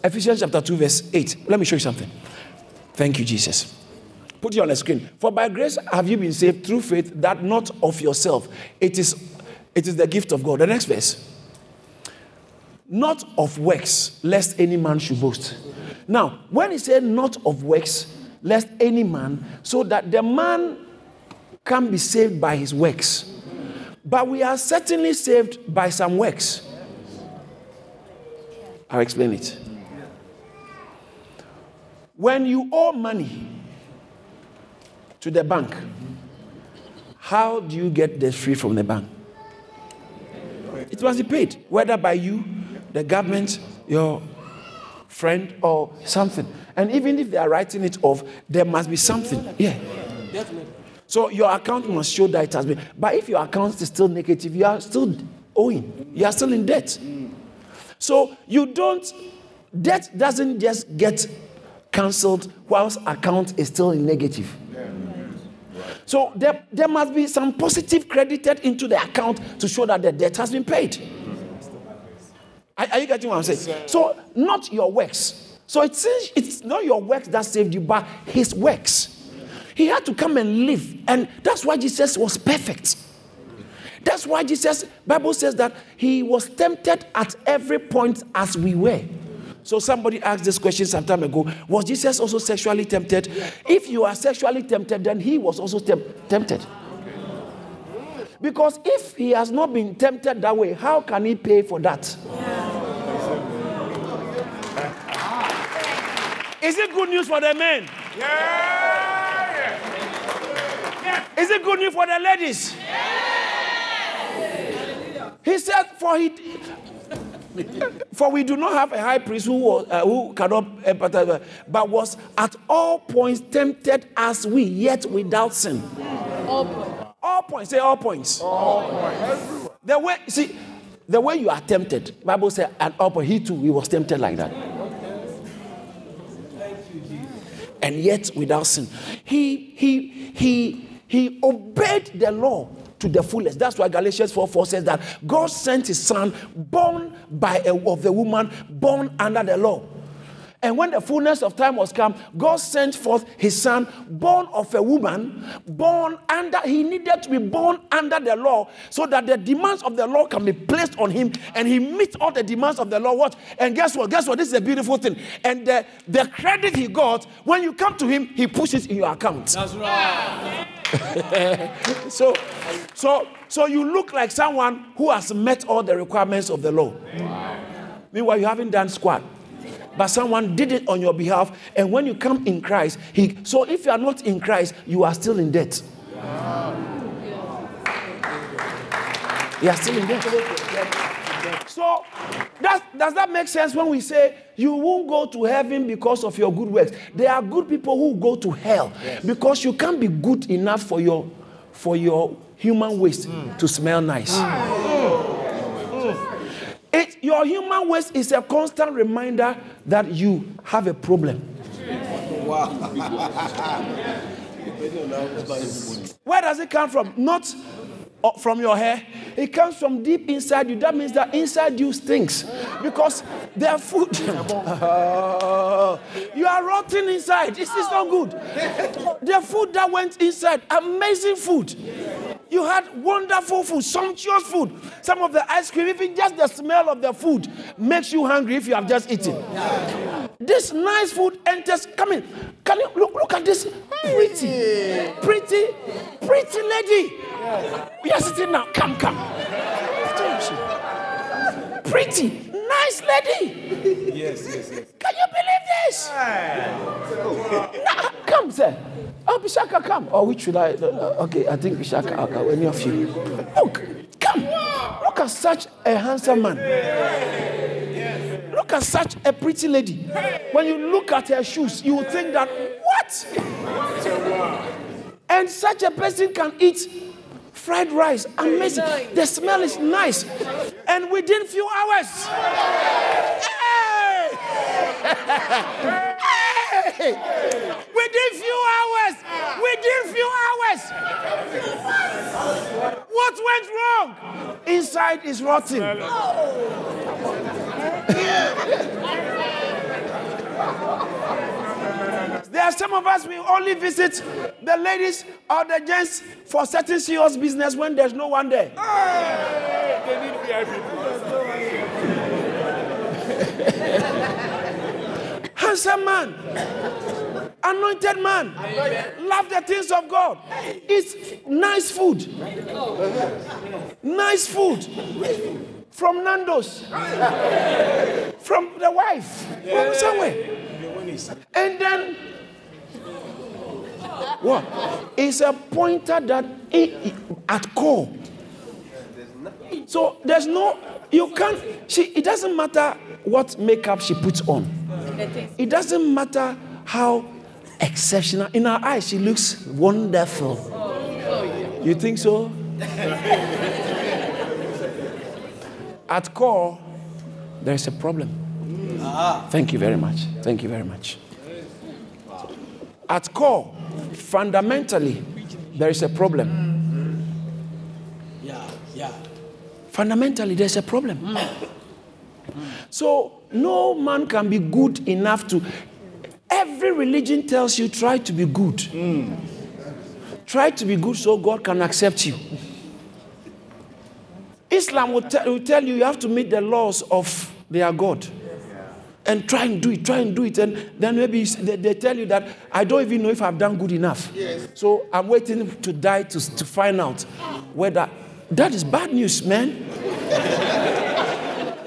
Ephesians chapter 2, verse 8. Let me show you something. Thank you, Jesus. Put it on the screen. For by grace have you been saved through faith, that not of yourself. It is, it is the gift of God. The next verse. Not of works, lest any man should boast. Now, when he said not of works, lest any man, so that the man can be saved by his works. But we are certainly saved by some works. I'll explain it. When you owe money to the bank, how do you get the free from the bank? It must be paid, whether by you, the government, your friend, or something. And even if they are writing it off, there must be something. Yeah. Definitely. So your account must show that it has been. But if your account is still negative, you are still owing. You are still in debt. So you don't, debt doesn't just get cancelled whilst account is still in negative. So there, there must be some positive credited into the account to show that the debt has been paid. Are, are you getting what I'm saying? So not your works. So it's, it's not your works that saved you, but his works. He had to come and live. And that's why Jesus was perfect. That's why Jesus, Bible says that he was tempted at every point as we were. So somebody asked this question some time ago. Was Jesus also sexually tempted? If you are sexually tempted, then he was also tempted. Because if he has not been tempted that way, how can he pay for that? Is it good news for the men? Yeah. Is it good news for the ladies? Yeah. He said, For he. For we do not have a high priest who, was, uh, who cannot empathize, but was at all points tempted as we, yet without sin. All points. All points. Say all points. All points. The way, see, the way you are tempted, Bible says at all points, he too, he was tempted like that. And yet without sin. He he he he obeyed the law to the fullest. That's why Galatians 4 4 says that God sent his son, born by a, of the woman, born under the law. And when the fullness of time was come, God sent forth his son, born of a woman, born under, he needed to be born under the law so that the demands of the law can be placed on him and he meets all the demands of the law. What? And guess what? Guess what? This is a beautiful thing. And the, the credit he got, when you come to him, he pushes in your account. That's right. *laughs* so, so, so you look like someone who has met all the requirements of the law. Wow. Meanwhile, you haven't done squat but someone did it on your behalf. And when you come in Christ, he so if you are not in Christ, you are still in debt. You are still in debt. So that, does that make sense when we say you won't go to heaven because of your good works? There are good people who go to hell yes. because you can't be good enough for your for your human waste mm. to smell nice. Mm. It, your human waste is a constant reminder that you have a problem. Wow. *laughs* Where does it come from? Not from your hair. It comes from deep inside you. That means that inside you stinks because their food. *laughs* you are rotting inside. This is not good. The food that went inside, amazing food. You had wonderful food, sumptuous food. Some of the ice cream, even just the smell of the food makes you hungry if you have just eaten. This nice food enters. Come in. Can you look, look at this pretty, pretty, pretty lady. We are sitting now. Come, come. Pretty, nice lady. Yes, yes, yes. Can you believe this? Nah, come, sir. Oh, Bishaka, come. Or oh, which should I? Uh, okay, I think Bishaka. Okay, any of you. Look, come. Look at such a handsome man. Look at such a pretty lady. When you look at her shoes, you will think that, what? And such a person can eat fried rice. Amazing. The smell is nice. And within few hours. *laughs* Hey! *laughs* hey! Within few hours. Within few hours. What went wrong? Inside is rotting. There are some of us, we only visit the ladies or the gents for certain serious business when there's no one there. Handsome man, anointed man, love the things of God. It's nice food. Nice food from Nando's, from the wife, from somewhere. And then what? It's a pointer that it, at core. So there's no, you can't, she, it doesn't matter what makeup she puts on. It doesn't matter how exceptional. In her eyes, she looks wonderful. You think so? *laughs* At core, there's a problem. Thank you very much. Thank you very much. At core, fundamentally, there is a problem. Yeah, yeah. Fundamentally, there's a problem. So, no man can be good enough to. Every religion tells you try to be good. Try to be good so God can accept you. Islam will, te- will tell you you have to meet the laws of their God. And try and do it, try and do it. And then maybe they, they tell you that I don't even know if I've done good enough. So I'm waiting to die to, to find out whether that is bad news, man.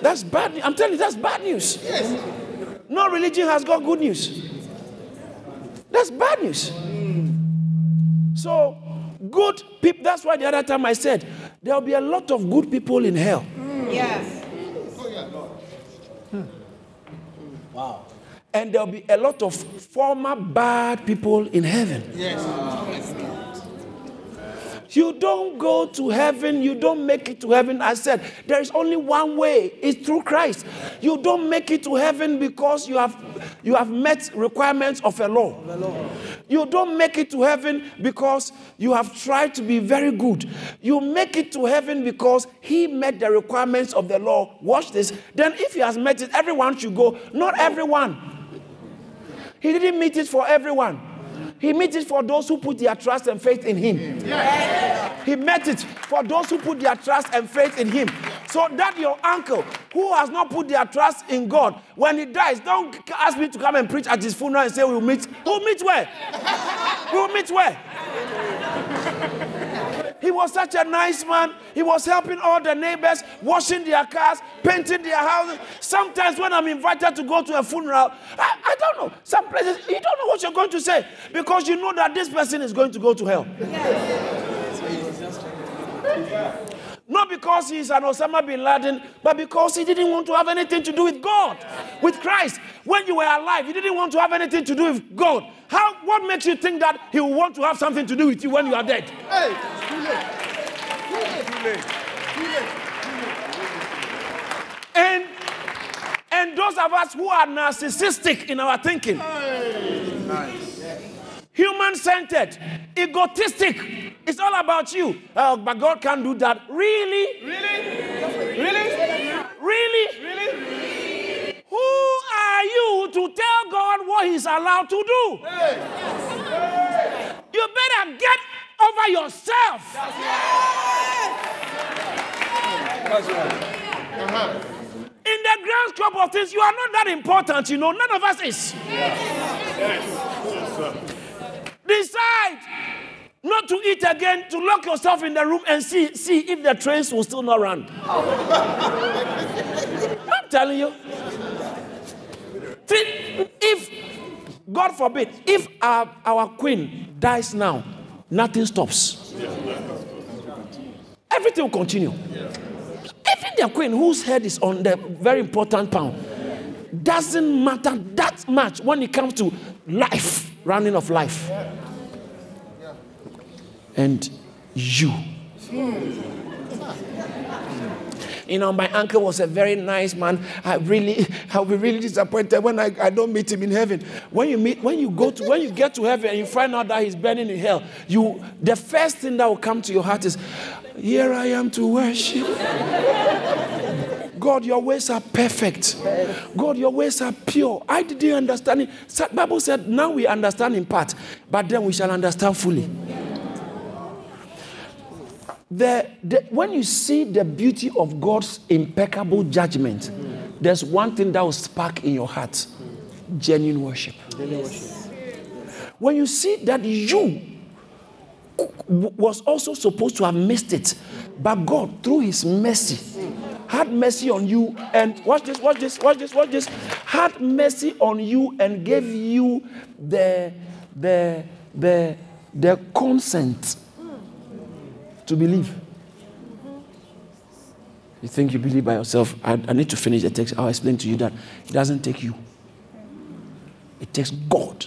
that's bad. I'm telling you, that's bad news. Yes. No religion has got good news. That's bad news. So, good people, that's why the other time I said there'll be a lot of good people in hell. Mm. Yes. Wow. And there'll be a lot of former bad people in heaven. You don't go to heaven, you don't make it to heaven. I said, there is only one way, it's through Christ. You don't make it to heaven because you have you have met requirements of a law. You don't make it to heaven because you have tried to be very good. You make it to heaven because he met the requirements of the law. Watch this. Then if he has met it, everyone should go. Not everyone. He didn't meet it for everyone. He met it for those who put their trust and faith in him. He met it for those who put their trust and faith in him. So that your uncle who has not put their trust in God, when he dies, don't ask me to come and preach at his funeral and say we'll meet. We'll meet where? We'll meet where? He was such a nice man. He was helping all the neighbors, washing their cars, painting their houses. Sometimes when I'm invited to go to a funeral, I, I don't know. Some places, you don't know what you're going to say because you know that this person is going to go to hell. Not because he's an Osama bin Laden, but because he didn't want to have anything to do with God, with Christ. When you were alive, you didn't want to have anything to do with God. How? What makes you think that he will want to have something to do with you when you are dead? Hey, too late. Too late. Too late. Too late. And and those of us who are narcissistic in our thinking, human-centered, egotistic, it's all about you. Oh, but God can't do that. Really? Really? Really? Really? Really? Who are you to tell God what He's allowed to do? You better get over yourself. In the grand scope of things, you are not that important, you know. None of us is. Decide not to eat again, to lock yourself in the room and see, see if the trains will still not run. *laughs* I'm telling you. If, God forbid, if our, our queen dies now, nothing stops. Everything will continue. Even the queen whose head is on the very important pound doesn't matter that much when it comes to life, running of life. And you. You know, my uncle was a very nice man. I really, I'll be really disappointed when I, I don't meet him in heaven. When you meet, when you go to, when you get to heaven and you find out that he's burning in hell, you, the first thing that will come to your heart is, here I am to worship. God, your ways are perfect. God, your ways are pure. I didn't understand it. Bible said, now we understand in part, but then we shall understand fully. The, the, when you see the beauty of God's impeccable judgment, there's one thing that will spark in your heart genuine worship. When you see that you was also supposed to have missed it, but God, through His mercy, had mercy on you and watch this, watch this, watch this, watch this, had mercy on you and gave you the the the the consent to believe. You think you believe by yourself. I, I need to finish the text. I'll explain to you that it doesn't take you, it takes God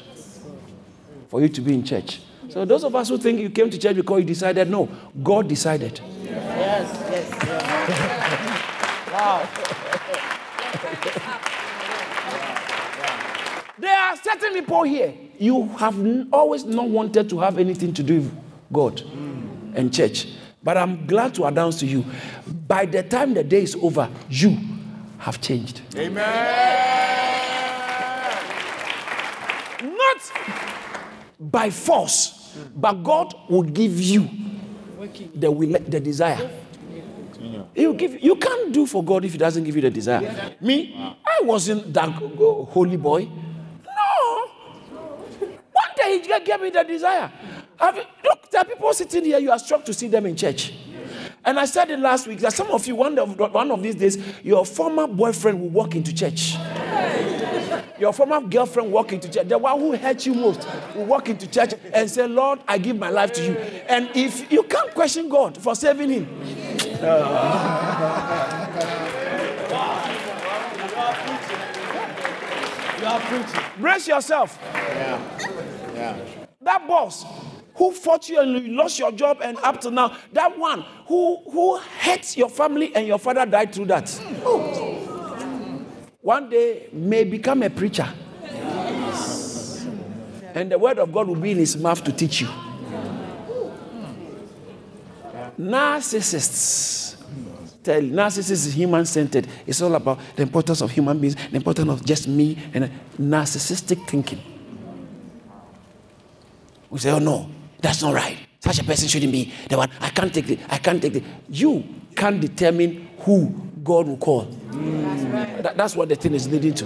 for you to be in church. So, those of us who think you came to church because you decided, no, God decided. Yes, yes, yes. wow. There are certain people here, you have always not wanted to have anything to do with God mm. And church. But I'm glad to announce to you, by the time the day is over, you have changed. Amen. Not by force, but God will give you the will, the desire. He will give you can't do for God if He doesn't give you the desire. Me, I wasn't that holy boy. No. One day He gave me the desire. Have you- look, there are people sitting here. You are shocked to see them in church. And I said it last week that some of you, one of, one of these days, your former boyfriend will walk into church. Your former girlfriend walk into church, the one who hurt you most, will walk into church and say, Lord, I give my life to you. And if you can't question God for saving him, You are preaching. brace yourself. That boss who fought you and you lost your job and up to now, that one who, who hurt your family and your father died through that. One day may become a preacher. And the word of God will be in his mouth to teach you. Narcissists. Tell narcissists is human centered. It's all about the importance of human beings, the importance of just me, and narcissistic thinking. We say, oh no, that's not right. Such a person shouldn't be the one. I can't take it. I can't take it. You can't determine who God will call. That- that's what the thing is leading to.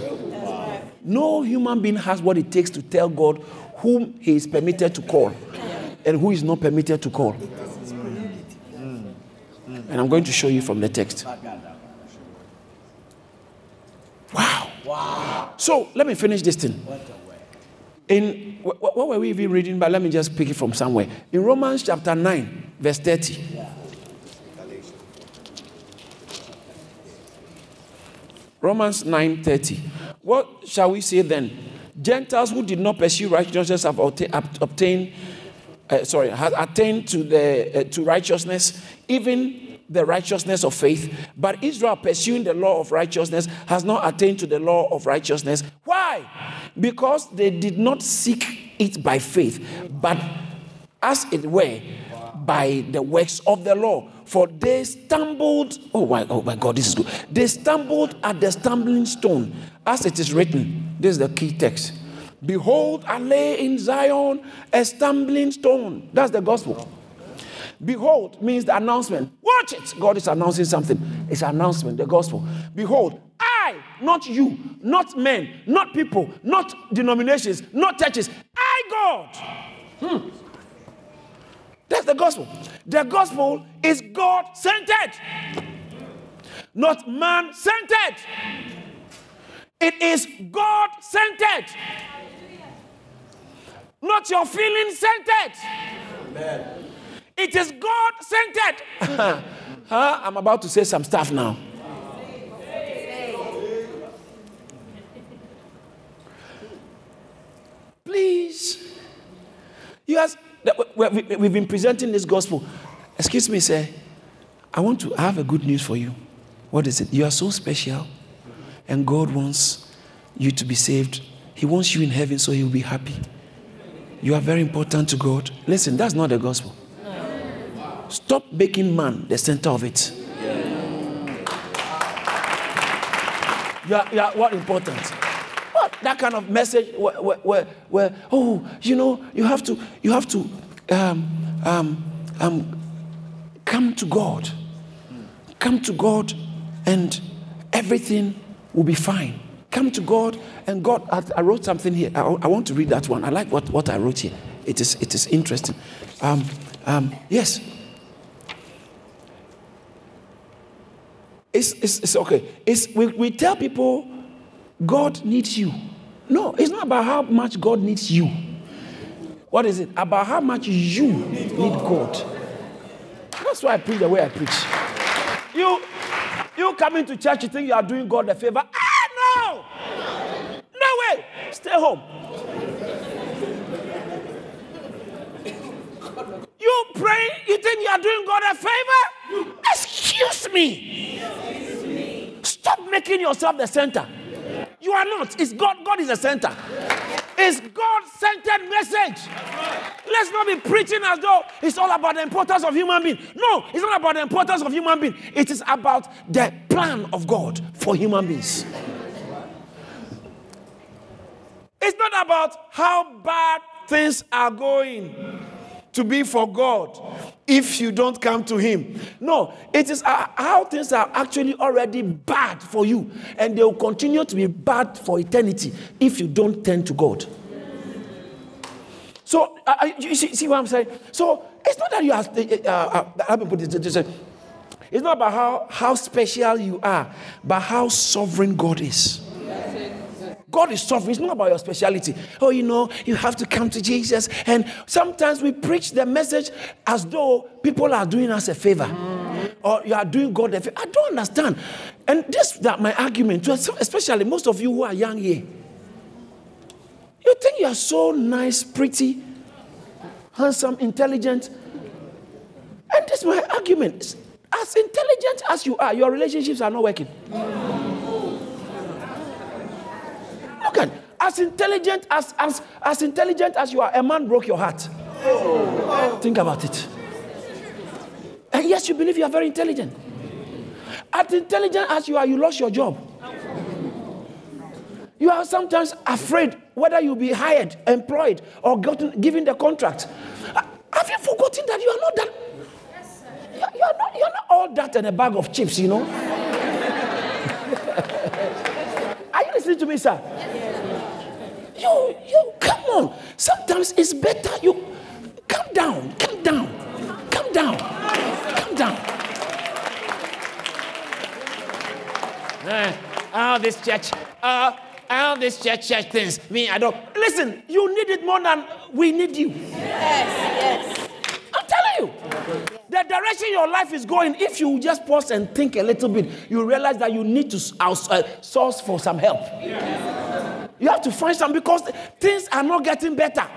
No human being has what it takes to tell God whom he is permitted to call and who is not permitted to call. And I'm going to show you from the text. Wow. Wow. So let me finish this thing. In wh- wh- what were we even reading? But let me just pick it from somewhere. In Romans chapter 9, verse 30. Romans 9:30. What shall we say then? Gentiles who did not pursue righteousness have obtained, uh, sorry, have attained to the uh, to righteousness, even the righteousness of faith. But Israel, pursuing the law of righteousness, has not attained to the law of righteousness. Why? Because they did not seek it by faith, but as it were by the works of the law. For they stumbled, oh my, oh my God, this is good. They stumbled at the stumbling stone, as it is written. This is the key text. Behold, I lay in Zion a stumbling stone. That's the gospel. Behold means the announcement. Watch it. God is announcing something. It's an announcement, the gospel. Behold, I, not you, not men, not people, not denominations, not churches. I, God. Hmm. That's the gospel. The gospel is God centered, not man centered. It is God centered, not your feeling centered. It is God centered. *laughs* huh? I'm about to say some stuff now. Please. We- we- we've been presenting this gospel. Excuse me, sir. I want to have a good news for you. What is it? You are so special, and God wants you to be saved. He wants you in heaven so He will be happy. You are very important to God. Listen, that's not the gospel. Stop making man the center of it. You are, you are what important? What that kind of message where, where, where, where oh, you know, you have to, you have to um, um, um, come to God. Come to God, and everything will be fine. Come to God, and God. I, I wrote something here. I, I want to read that one. I like what, what I wrote here. It is, it is interesting. Um, um, yes. It's, it's, it's okay. It's, we, we tell people God needs you. No, it's not about how much God needs you. What is it? About how much you need God. That's why I preach the way I preach. You, you coming to church, you think you are doing God a favor? Ah, no! No way! Stay home. You pray, you think you are doing God a favor? Excuse me. Stop making yourself the center. You are not. It's God. God is the center. It's God-centered message. Let's not be preaching as though it's all about the importance of human being. No, it's not about the importance of human being. It is about the plan of God for human beings. It's not about how bad things are going to be for God if you don't come to Him. No, it is how things are actually already bad for you, and they will continue to be bad for eternity if you don't turn to God. So, uh, you see, see, what I'm saying? So, it's not that you are, uh, uh, uh let me put it this way. It's not about how, how special you are, but how sovereign God is. God is sovereign. It's not about your speciality. Oh, you know, you have to come to Jesus. And sometimes we preach the message as though people are doing us a favor or you are doing God a favor. I don't understand. And this that my argument, especially most of you who are young here. You think you are so nice, pretty, handsome, intelligent. And this is my argument. As intelligent as you are, your relationships are not working. As intelligent as, as, as intelligent as you are, a man broke your heart. Think about it. And yes, you believe you are very intelligent. As intelligent as you are, you lost your job. You are sometimes afraid whether you'll be hired, employed, or gotten, given the contract. Have you forgotten that you are not that? You are not, you are not all that in a bag of chips, you know? *laughs* are you listening to me, sir? You, you, come on. Sometimes it's better you calm down, calm down, calm down, calm down. Uh, oh, this church, uh, oh, this church, church things. Me, I don't. Listen, you need it more than we need you. Yes, yes. I'm telling you. The direction your life is going, if you just pause and think a little bit, you realize that you need to uh, source for some help. You have to find some because things are not getting better.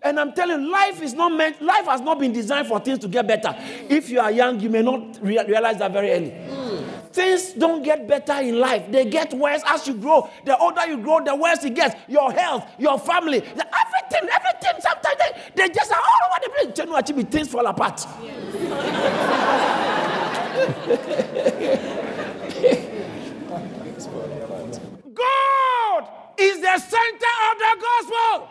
And I'm telling you, life is not meant, life has not been designed for things to get better. If you are young, you may not realize that very early. Things don't get better in life, they get worse as you grow. The older you grow, the worse it gets. Your health, your family, the, everything, everything. Sometimes they, they just are all over the place. You know, actually, things fall apart. *laughs* God is the center of the gospel.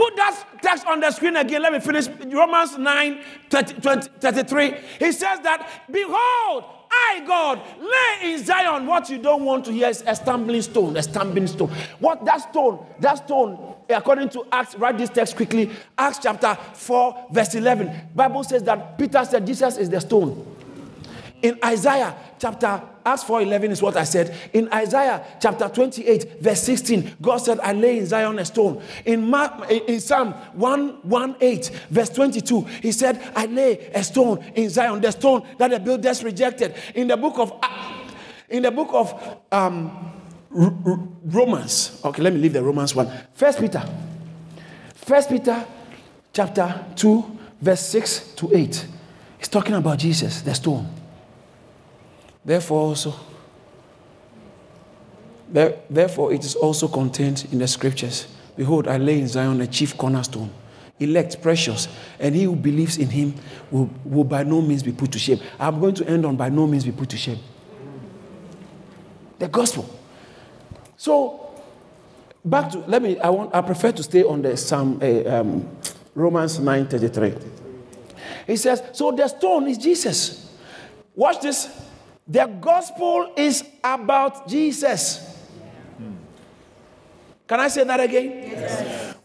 Put that text on the screen again. Let me finish. Romans 9 30, 20, 33. He says that, Behold, I, God, lay in Zion what you don't want to hear is a stumbling stone, a stumbling stone. What that stone, that stone, according to Acts, write this text quickly. Acts chapter 4, verse 11. Bible says that Peter said Jesus is the stone. In Isaiah chapter Acts 4:11 is what I said. In Isaiah chapter 28, verse 16, God said, I lay in Zion a stone. In, Mark, in Psalm 118, verse 22, he said, I lay a stone in Zion, the stone that the builders rejected. In the book of in the book of um, Romans, okay, let me leave the Romans one. First Peter, First Peter chapter 2, verse 6 to 8. He's talking about Jesus, the stone. Therefore, also, therefore, it is also contained in the scriptures Behold, I lay in Zion a chief cornerstone, elect, precious, and he who believes in him will, will by no means be put to shame. I'm going to end on by no means be put to shame. The gospel. So, back to, let me, I want, I prefer to stay on the Psalm, uh, um, Romans 9 33. He says, So the stone is Jesus. Watch this. The gospel is about Jesus. Hmm. Can I say that again?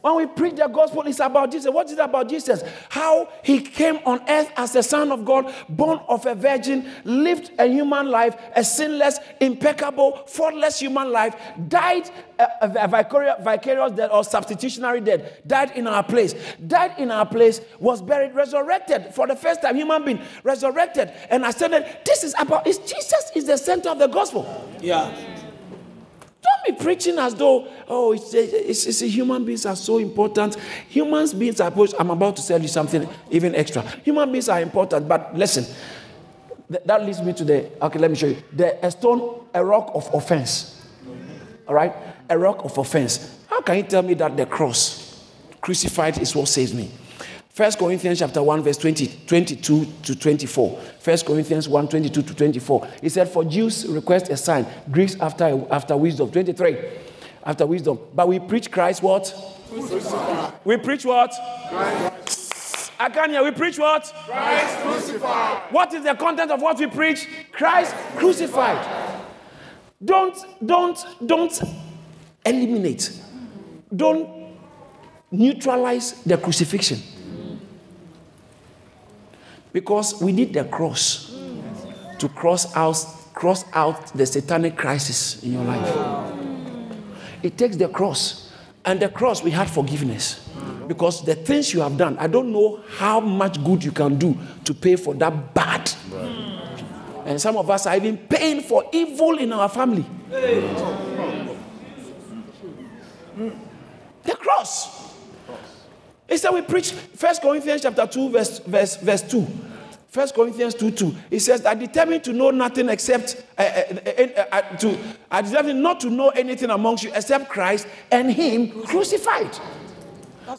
When we preach the gospel, it's about Jesus. What is it about Jesus? How he came on earth as the Son of God, born of a virgin, lived a human life, a sinless, impeccable, faultless human life, died uh, a, a vicarious, vicarious death or substitutionary death, died in our place, died in our place, was buried, resurrected for the first time, human being, resurrected. And ascended. this is about, is Jesus is the center of the gospel. Yeah. Be preaching as though, oh, it's, it's, it's, human beings are so important. Human beings are, I'm about to tell you something even extra. Human beings are important, but listen, that leads me to the, okay, let me show you. The, a stone, a rock of offense. All right? A rock of offense. How can you tell me that the cross, crucified, is what saves me? First Corinthians chapter 1, verse 20, 22 to 24. 1 Corinthians 1, 22 to 24. He said, For Jews request a sign, Greeks after, after wisdom. 23. After wisdom. But we preach Christ what? Crucified. We preach what? Christ. I can't hear. We preach what? Christ crucified. What is the content of what we preach? Christ crucified. Don't, don't, don't eliminate. Don't neutralize the crucifixion. Because we need the cross to cross out, cross out the satanic crisis in your life. It takes the cross. And the cross, we had forgiveness. Because the things you have done, I don't know how much good you can do to pay for that bad. And some of us are even paying for evil in our family. The cross. He said we preach 1 Corinthians chapter 2, verse, verse, verse 2. 1 Corinthians 2 2. He says, I determined to know nothing except, uh, uh, uh, to, I determined not to know anything amongst you except Christ and Him crucified.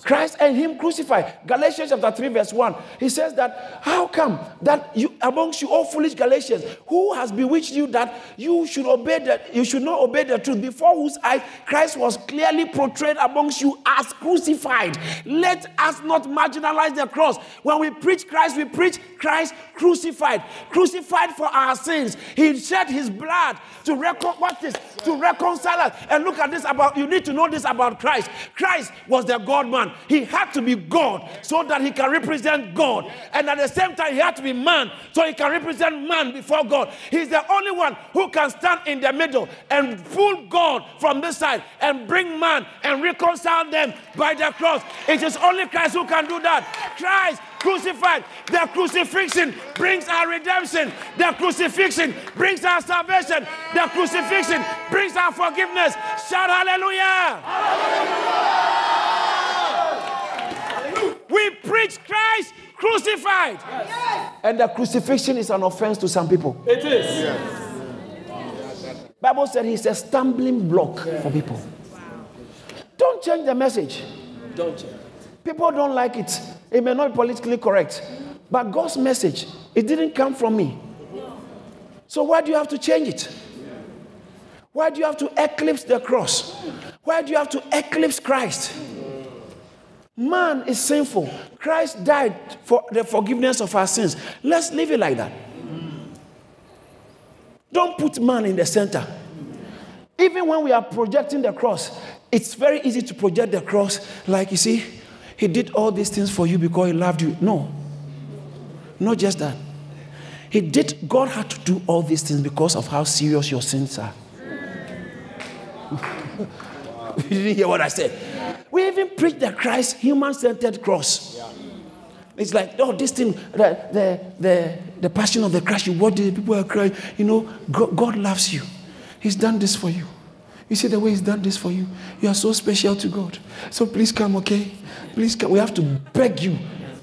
Christ and him crucified. Galatians chapter 3, verse 1. He says that how come that you amongst you all foolish Galatians, who has bewitched you that you should obey that you should not obey the truth, before whose eyes Christ was clearly portrayed amongst you as crucified. Let us not marginalize the cross. When we preach Christ, we preach Christ crucified, crucified for our sins. He shed his blood to what is to reconcile us. And look at this about you need to know this about Christ. Christ was the God man. He had to be God so that he can represent God. And at the same time, he had to be man so he can represent man before God. He's the only one who can stand in the middle and pull God from this side and bring man and reconcile them by the cross. It is only Christ who can do that. Christ crucified. The crucifixion brings our redemption. The crucifixion brings our salvation. The crucifixion brings our forgiveness. Shout hallelujah. hallelujah. We preach Christ crucified. Yes. And the crucifixion is an offense to some people. It is. Yes. Bible said he's a stumbling block for people. Don't change the message. Don't change. People don't like it. It may not be politically correct. But God's message, it didn't come from me. So why do you have to change it? Why do you have to eclipse the cross? Why do you have to eclipse Christ? Man is sinful. Christ died for the forgiveness of our sins. Let's leave it like that. Don't put man in the center. Even when we are projecting the cross, it's very easy to project the cross like you see, he did all these things for you because he loved you. No. Not just that. He did, God had to do all these things because of how serious your sins are. *laughs* you didn't hear what I said? We even preach the Christ human centered cross. It's like, oh, this thing, the, the, the, the passion of the Christ, you watch the people are crying. You know, God, God loves you. He's done this for you. You see the way He's done this for you. You are so special to God. So please come, okay? Please come. We have to beg you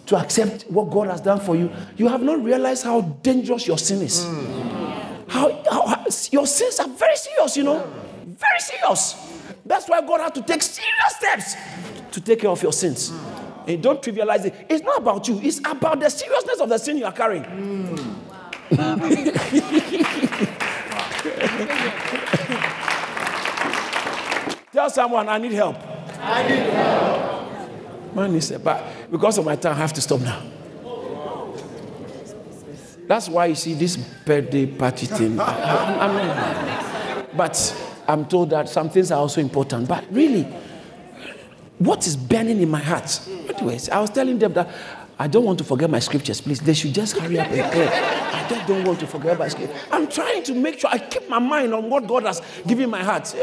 to accept what God has done for you. You have not realized how dangerous your sin is. Mm. How, how, your sins are very serious, you know? Very serious. That's why God had to take serious steps to take care of your sins. Mm. And don't trivialize it. It's not about you, it's about the seriousness of the sin you are carrying. Mm. *laughs* Tell someone, I need help. I need help. Man, he said, but because of my time, I have to stop now. That's why you see this birthday party thing. I'm, *laughs* I'm, but I'm told that some things are also important. But really, what is burning in my heart? Anyways, I was telling them that I don't want to forget my scriptures, please. They should just hurry up and clear. I just don't want to forget my scriptures. I'm trying to make sure I keep my mind on what God has given my heart.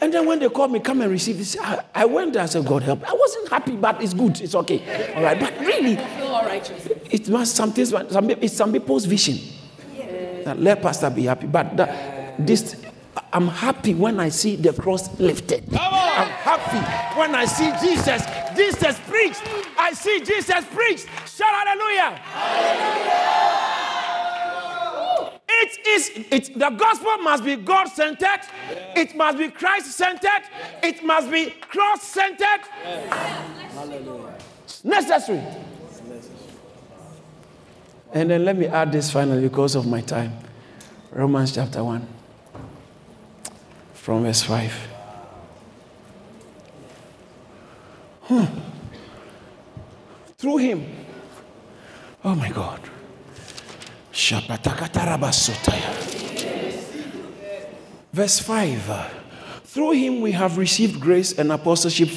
And then when they called me, come and receive this, I, I went there. I said, God help. I wasn't happy, but it's good. It's okay. All right. But really, it must something. Some, it's some people's vision. That let pastor be happy, but that, this I'm happy when I see the cross lifted. I'm happy when I see Jesus. Jesus preached. I see Jesus preached. Shout hallelujah. hallelujah. It is it the gospel must be God centered, it must be Christ centered, it must be cross centered. Hallelujah. Necessary. And then let me add this finally because of my time. Romans chapter 1 from verse 5. Hmm. Through him. Oh my God. Verse 5. Through him we have received grace and apostleship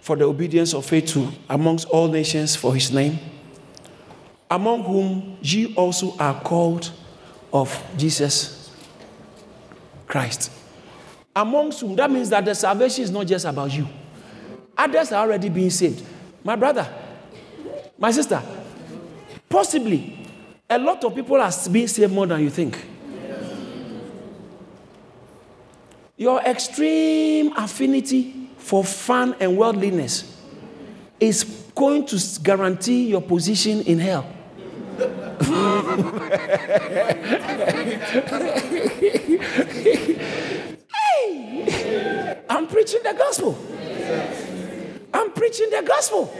for the obedience of faith to amongst all nations for his name, among whom ye also are called of Jesus Christ amongst whom, that means that the salvation is not just about you. Others are already being saved. My brother, my sister, possibly a lot of people are being saved more than you think. Your extreme affinity for fun and worldliness is going to guarantee your position in hell. *laughs* I'm preaching the gospel. I'm preaching the gospel.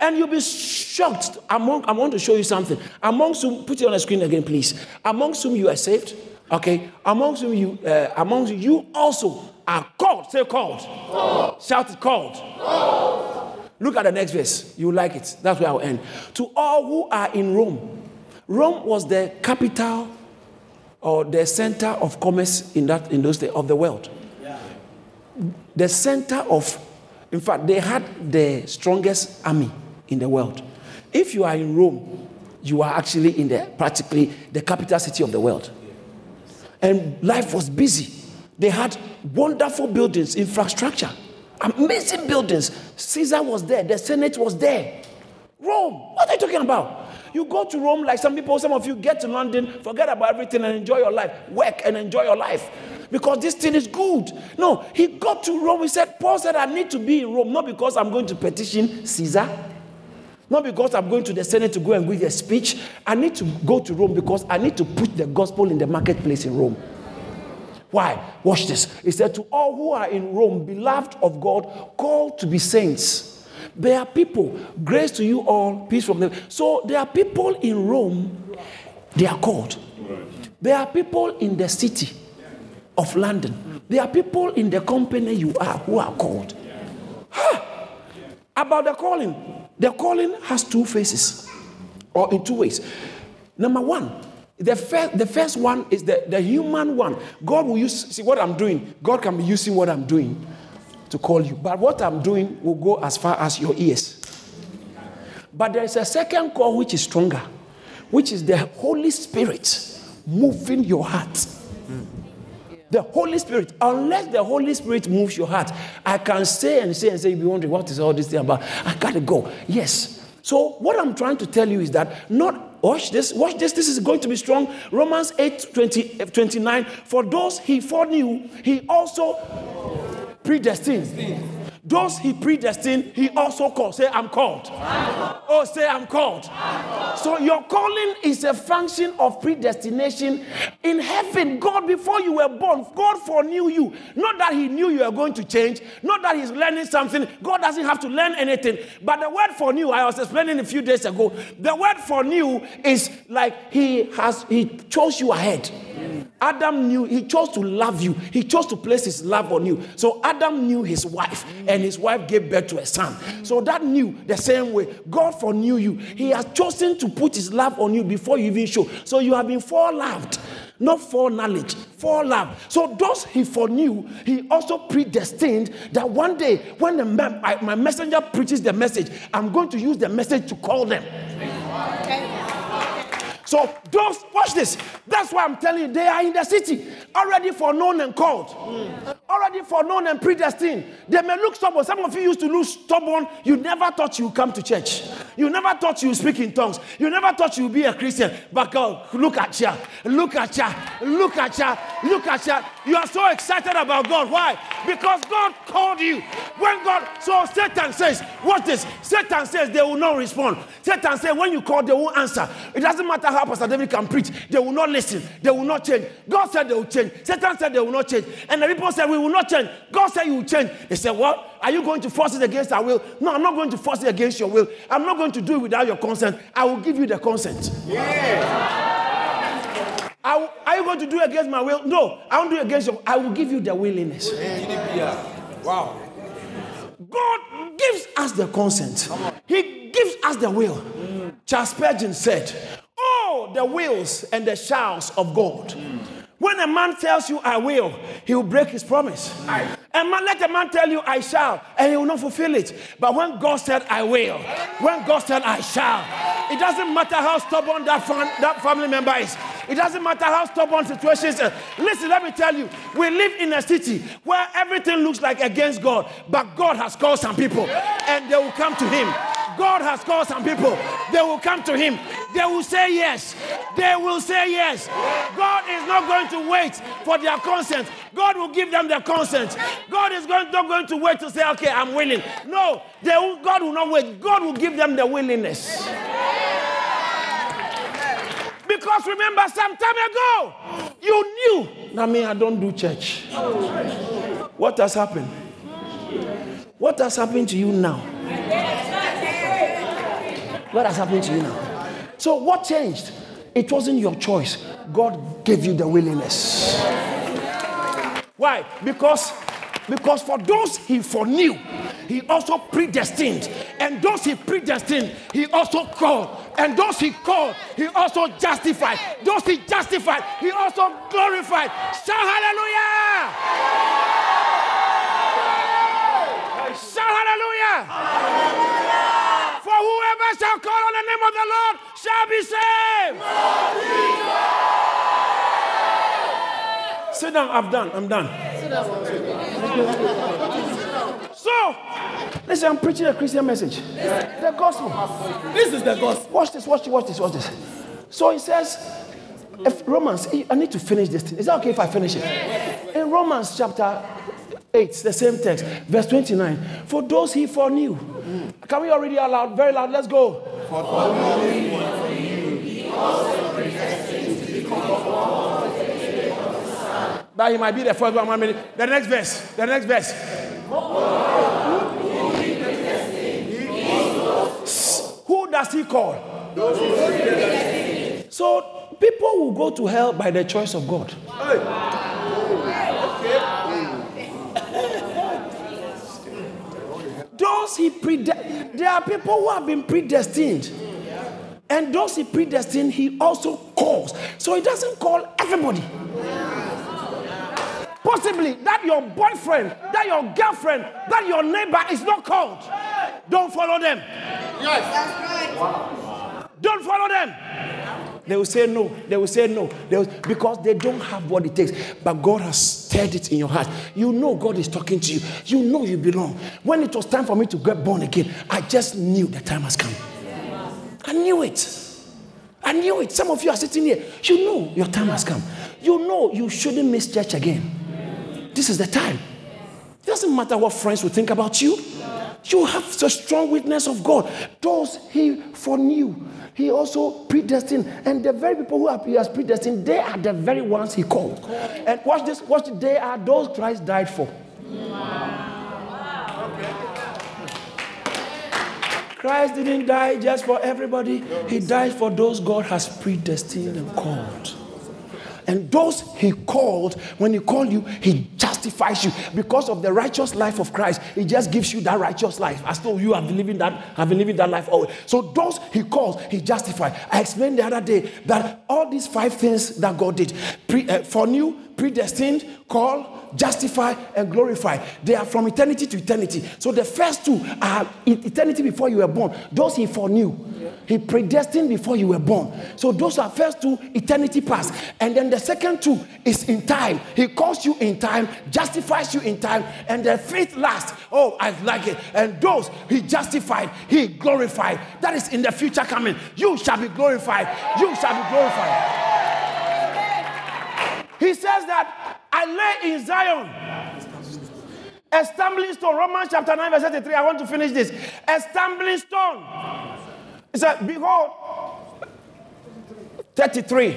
And you'll be shocked. Among, I want to show you something. Amongst whom, put it on the screen again, please. Amongst whom you are saved, okay? Amongst whom you, uh, amongst you also are called. Say called. called. Shout it called. called. Look at the next verse. You like it. That's where I'll end. To all who are in Rome. Rome was the capital or the center of commerce in that in those days of the world the center of, in fact, they had the strongest army in the world. If you are in Rome, you are actually in the practically the capital city of the world. And life was busy. They had wonderful buildings, infrastructure, amazing buildings. Caesar was there, the Senate was there. Rome, what are you talking about? You go to Rome like some people, some of you get to London, forget about everything and enjoy your life. Work and enjoy your life because this thing is good. No, he got to Rome. He said, Paul said, I need to be in Rome, not because I'm going to petition Caesar, not because I'm going to the Senate to go and give a speech. I need to go to Rome because I need to put the gospel in the marketplace in Rome. Why? Watch this. He said, To all who are in Rome, beloved of God, called to be saints there are people, grace to you all, peace from them. So there are people in Rome, they are called. There are people in the city of London. There are people in the company you are who are called. Huh. About the calling, the calling has two faces, or in two ways. Number one, the first, the first one is the, the human one. God will use, see what I'm doing, God can be using what I'm doing to call you. But what I'm doing will go as far as your ears. But there is a second call which is stronger, which is the Holy Spirit moving your heart. The Holy Spirit, unless the Holy Spirit moves your heart, I can say and say and say, you'll be wondering, what is all this thing about? I gotta go. Yes. So, what I'm trying to tell you is that not watch this, watch this, this is going to be strong. Romans 8 20, eh, 29. For those he foreknew, he also predestined. Those he predestined, he also called. Say, I'm called. Oh, say, I'm called. So, your calling is a function of predestination in heaven. God, before you were born, God foreknew you. Not that he knew you were going to change, not that he's learning something. God doesn't have to learn anything. But the word foreknew, I was explaining a few days ago, the word foreknew is like he has, he chose you ahead. Adam knew, he chose to love you. He chose to place his love on you. So Adam knew his wife, and his wife gave birth to a son. So that knew the same way. God foreknew you. He has chosen to put his love on you before you even show. So you have been foreloved. not foreknowledge, love. So those he foreknew, he also predestined that one day when the, my messenger preaches the message, I'm going to use the message to call them. So those, watch this. That's why I'm telling you, they are in the city, already foreknown and called, mm. already foreknown and predestined. They may look stubborn. Some of you used to look stubborn. You never thought you would come to church. You never thought you would speak in tongues. You never thought you would be a Christian. But God, look at you, look at you, look at you, look at you. You are so excited about God. Why? Because God called you. When God, so Satan says, what is? Satan says they will not respond. Satan says when you call, they won't answer. It doesn't matter how Pastor David can preach, they will not listen, they will not change. God said they will change. Satan said they will not change. And the people said, We will not change. God said you will change. They said, What? Are you going to force it against our will? No, I'm not going to force it against your will. I'm not going to do it without your consent. I will give you the consent. Yeah. I, are you going to do it against my will? No, I won't do it against your I will give you the willingness. Wow. God gives us the consent. He gives us the will. Mm. Charles Spurgeon said, Oh, the wills and the shalls of God. Mm. When a man tells you, I will, he will break his promise. Aye. And man, let a man tell you, I shall, and he will not fulfill it. But when God said, I will, when God said, I shall, it doesn't matter how stubborn that, fam- that family member is. It doesn't matter how stubborn situations are. Listen, let me tell you, we live in a city where everything looks like against God, but God has called some people, and they will come to Him. God has called some people. They will come to Him. They will say yes. They will say yes. God is not going to wait for their consent. God will give them their consent. God is going, not going to wait to say, okay, I'm willing. No, they will, God will not wait. God will give them the willingness. Because remember, some time ago, you knew. Now, me, I don't do church. What has happened? What has happened to you now? What has happened to you now? So, what changed? It wasn't your choice. God gave you the willingness. Why? Because because for those he foreknew, he also predestined. And those he predestined, he also called. And those he called, he also justified. Those he justified, he also glorified. Shout hallelujah! Shout hallelujah! For whoever shall call on the name of the Lord shall be saved. Sit down, I've done, I'm done. So, listen, I'm preaching a Christian message. The gospel. This is the gospel. Watch this, watch this, watch this, watch this. So he says, if Romans, I need to finish this. Thing. Is that okay if I finish it? In Romans chapter 8, the same text, verse 29. For those he foreknew. Can we already out loud? Very loud. Let's go. For he also predestined to be conformed that he might be the first one. The next verse. The next verse. Who does he call? So people will go to hell by the choice of God. Those he predestined, there are people who have been predestined. And those he predestined, he also calls. So he doesn't call everybody. Possibly that your boyfriend, that your girlfriend, that your neighbor is not called. Don't follow them. Yes. That's right. Don't follow them. They will say no. They will say no. They will, because they don't have what it takes. But God has stirred it in your heart. You know God is talking to you. You know you belong. When it was time for me to get born again, I just knew the time has come. I knew it. I knew it. Some of you are sitting here. You know your time has come. You know you shouldn't miss church again. This is the time. It doesn't matter what friends will think about you. You have the strong witness of God. Those he foreknew, he also predestined. And the very people who he has predestined, they are the very ones he called. And watch this, watch they are those Christ died for. Wow. Okay. Christ didn't die just for everybody, he died for those God has predestined and called. And those he called, when he called you, he justifies you. Because of the righteous life of Christ, he just gives you that righteous life. As though you have been living that, have been living that life always. So those he calls, he justifies. I explained the other day that all these five things that God did, pre, uh, predestined, call, justify, and glorify. They are from eternity to eternity. So the first two are eternity before you were born. Those he foreknew. He predestined before you were born. So those are first two eternity past. And then the second two is in time. He calls you in time, justifies you in time, and the fifth last. Oh, I like it. And those he justified, he glorified. That is in the future coming. You shall be glorified. You shall be glorified. He says that I lay in Zion a stumbling stone. Romans chapter 9, verse 33. I want to finish this. A stumbling stone. He said, Behold, 33.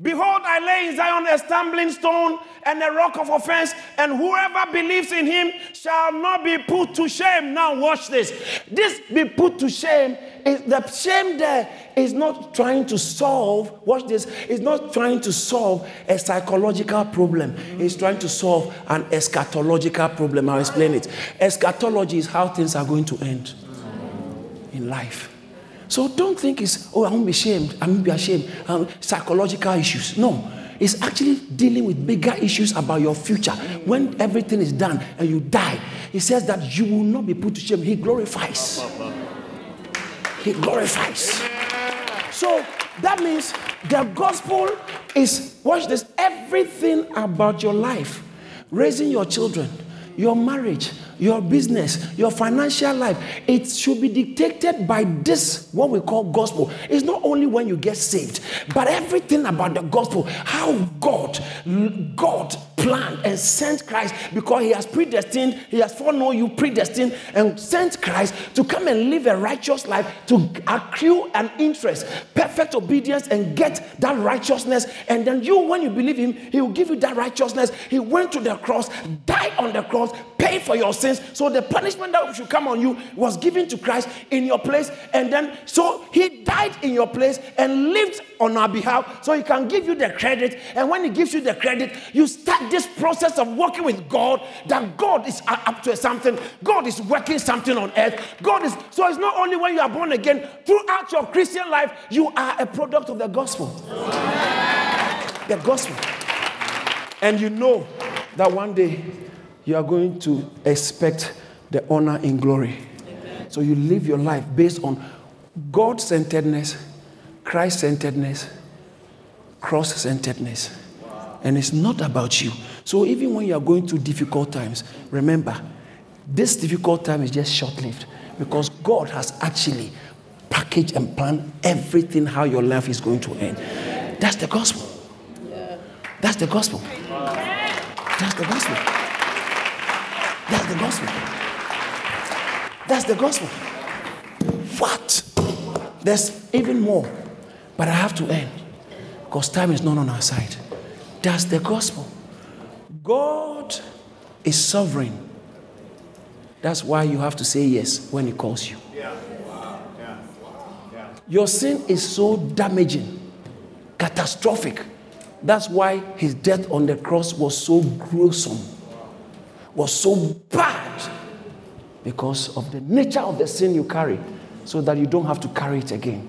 Behold, I lay in Zion a stumbling stone and a rock of offense, and whoever believes in him shall not be put to shame. Now, watch this. This be put to shame is the shame there is not trying to solve, watch this, is not trying to solve a psychological problem. It's trying to solve an eschatological problem. I'll explain it. Eschatology is how things are going to end in life. So don't think it's, oh, I won't be ashamed. I won't be ashamed. Um, psychological issues. No. It's actually dealing with bigger issues about your future. When everything is done and you die, he says that you will not be put to shame. He glorifies. He glorifies. So that means the gospel is, watch this, everything about your life, raising your children, your marriage, your business, your financial life, it should be dictated by this, what we call gospel. It's not only when you get saved, but everything about the gospel, how God, God planned and sent Christ because he has predestined, he has foreknown you, predestined, and sent Christ to come and live a righteous life, to accrue an interest, perfect obedience, and get that righteousness. And then you, when you believe him, he will give you that righteousness. He went to the cross, died on the cross, paid for your sins. So the punishment that should come on you was given to Christ in your place. And then, so he died in your place and lived on our behalf so he can give you the credit. And when he gives you the credit, you start this process of working with God that God is up to something. God is working something on earth. God is, so it's not only when you are born again, throughout your Christian life, you are a product of the gospel. The gospel. And you know that one day you are going to expect the honor and glory. So you live your life based on God centeredness, Christ centeredness, cross centeredness. And it's not about you. So even when you are going through difficult times, remember, this difficult time is just short lived because God has actually packaged and planned everything how your life is going to end. That's the gospel. That's the gospel. That's the gospel. That's the gospel. That's the gospel. What? There's even more. But I have to end because time is not on our side. That's the gospel. God is sovereign. That's why you have to say yes when He calls you. Your sin is so damaging, catastrophic. That's why His death on the cross was so gruesome, was so bad, because of the nature of the sin you carry, so that you don't have to carry it again.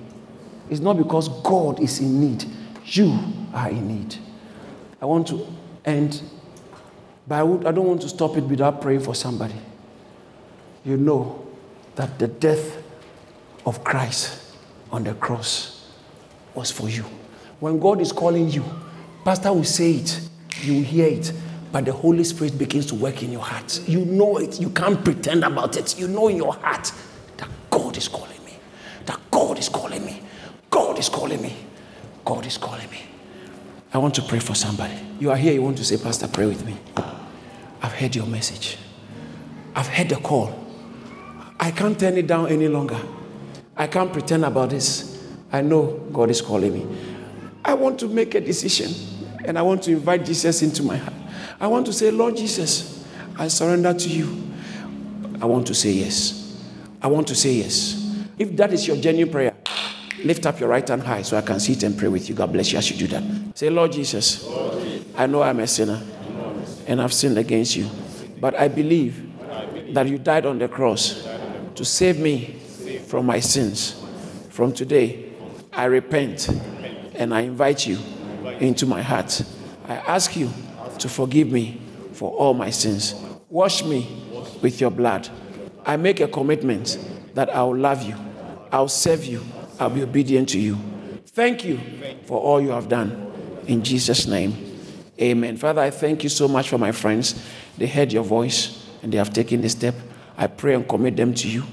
It's not because God is in need, you are in need. I want to end, but I, would, I don't want to stop it without praying for somebody. You know that the death of Christ on the cross was for you. When God is calling you, Pastor will say it, you will hear it, but the Holy Spirit begins to work in your heart. You know it, you can't pretend about it. You know in your heart that God is calling me, that God is calling me, God is calling me, God is calling me. I want to pray for somebody. You are here, you want to say, Pastor, pray with me. I've heard your message, I've heard the call. I can't turn it down any longer. I can't pretend about this. I know God is calling me. I want to make a decision and I want to invite Jesus into my heart. I want to say, Lord Jesus, I surrender to you. I want to say yes. I want to say yes. If that is your genuine prayer, Lift up your right hand high so I can see it and pray with you. God bless you as you do that. Say, Lord Jesus, I know I'm a sinner and I've sinned against you, but I believe that you died on the cross to save me from my sins. From today, I repent and I invite you into my heart. I ask you to forgive me for all my sins. Wash me with your blood. I make a commitment that I will love you, I'll serve you, I'll be obedient to you. Thank you for all you have done. In Jesus' name, amen. Father, I thank you so much for my friends. They heard your voice and they have taken the step. I pray and commit them to you.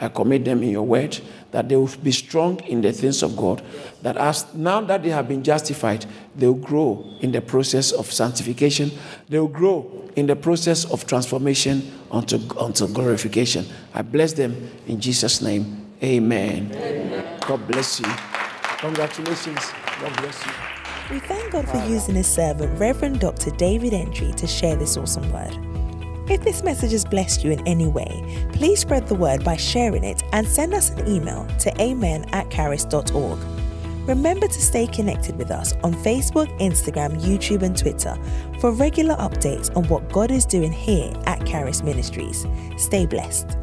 I commit them in your word that they will be strong in the things of God. That as now that they have been justified, they will grow in the process of sanctification. They will grow in the process of transformation unto, unto glorification. I bless them in Jesus' name. Amen. Amen. God bless you. Congratulations. God bless you. We thank God for using his servant, Reverend Dr. David Entry, to share this awesome word. If this message has blessed you in any way, please spread the word by sharing it and send us an email to amen at charis.org. Remember to stay connected with us on Facebook, Instagram, YouTube, and Twitter for regular updates on what God is doing here at Charis Ministries. Stay blessed.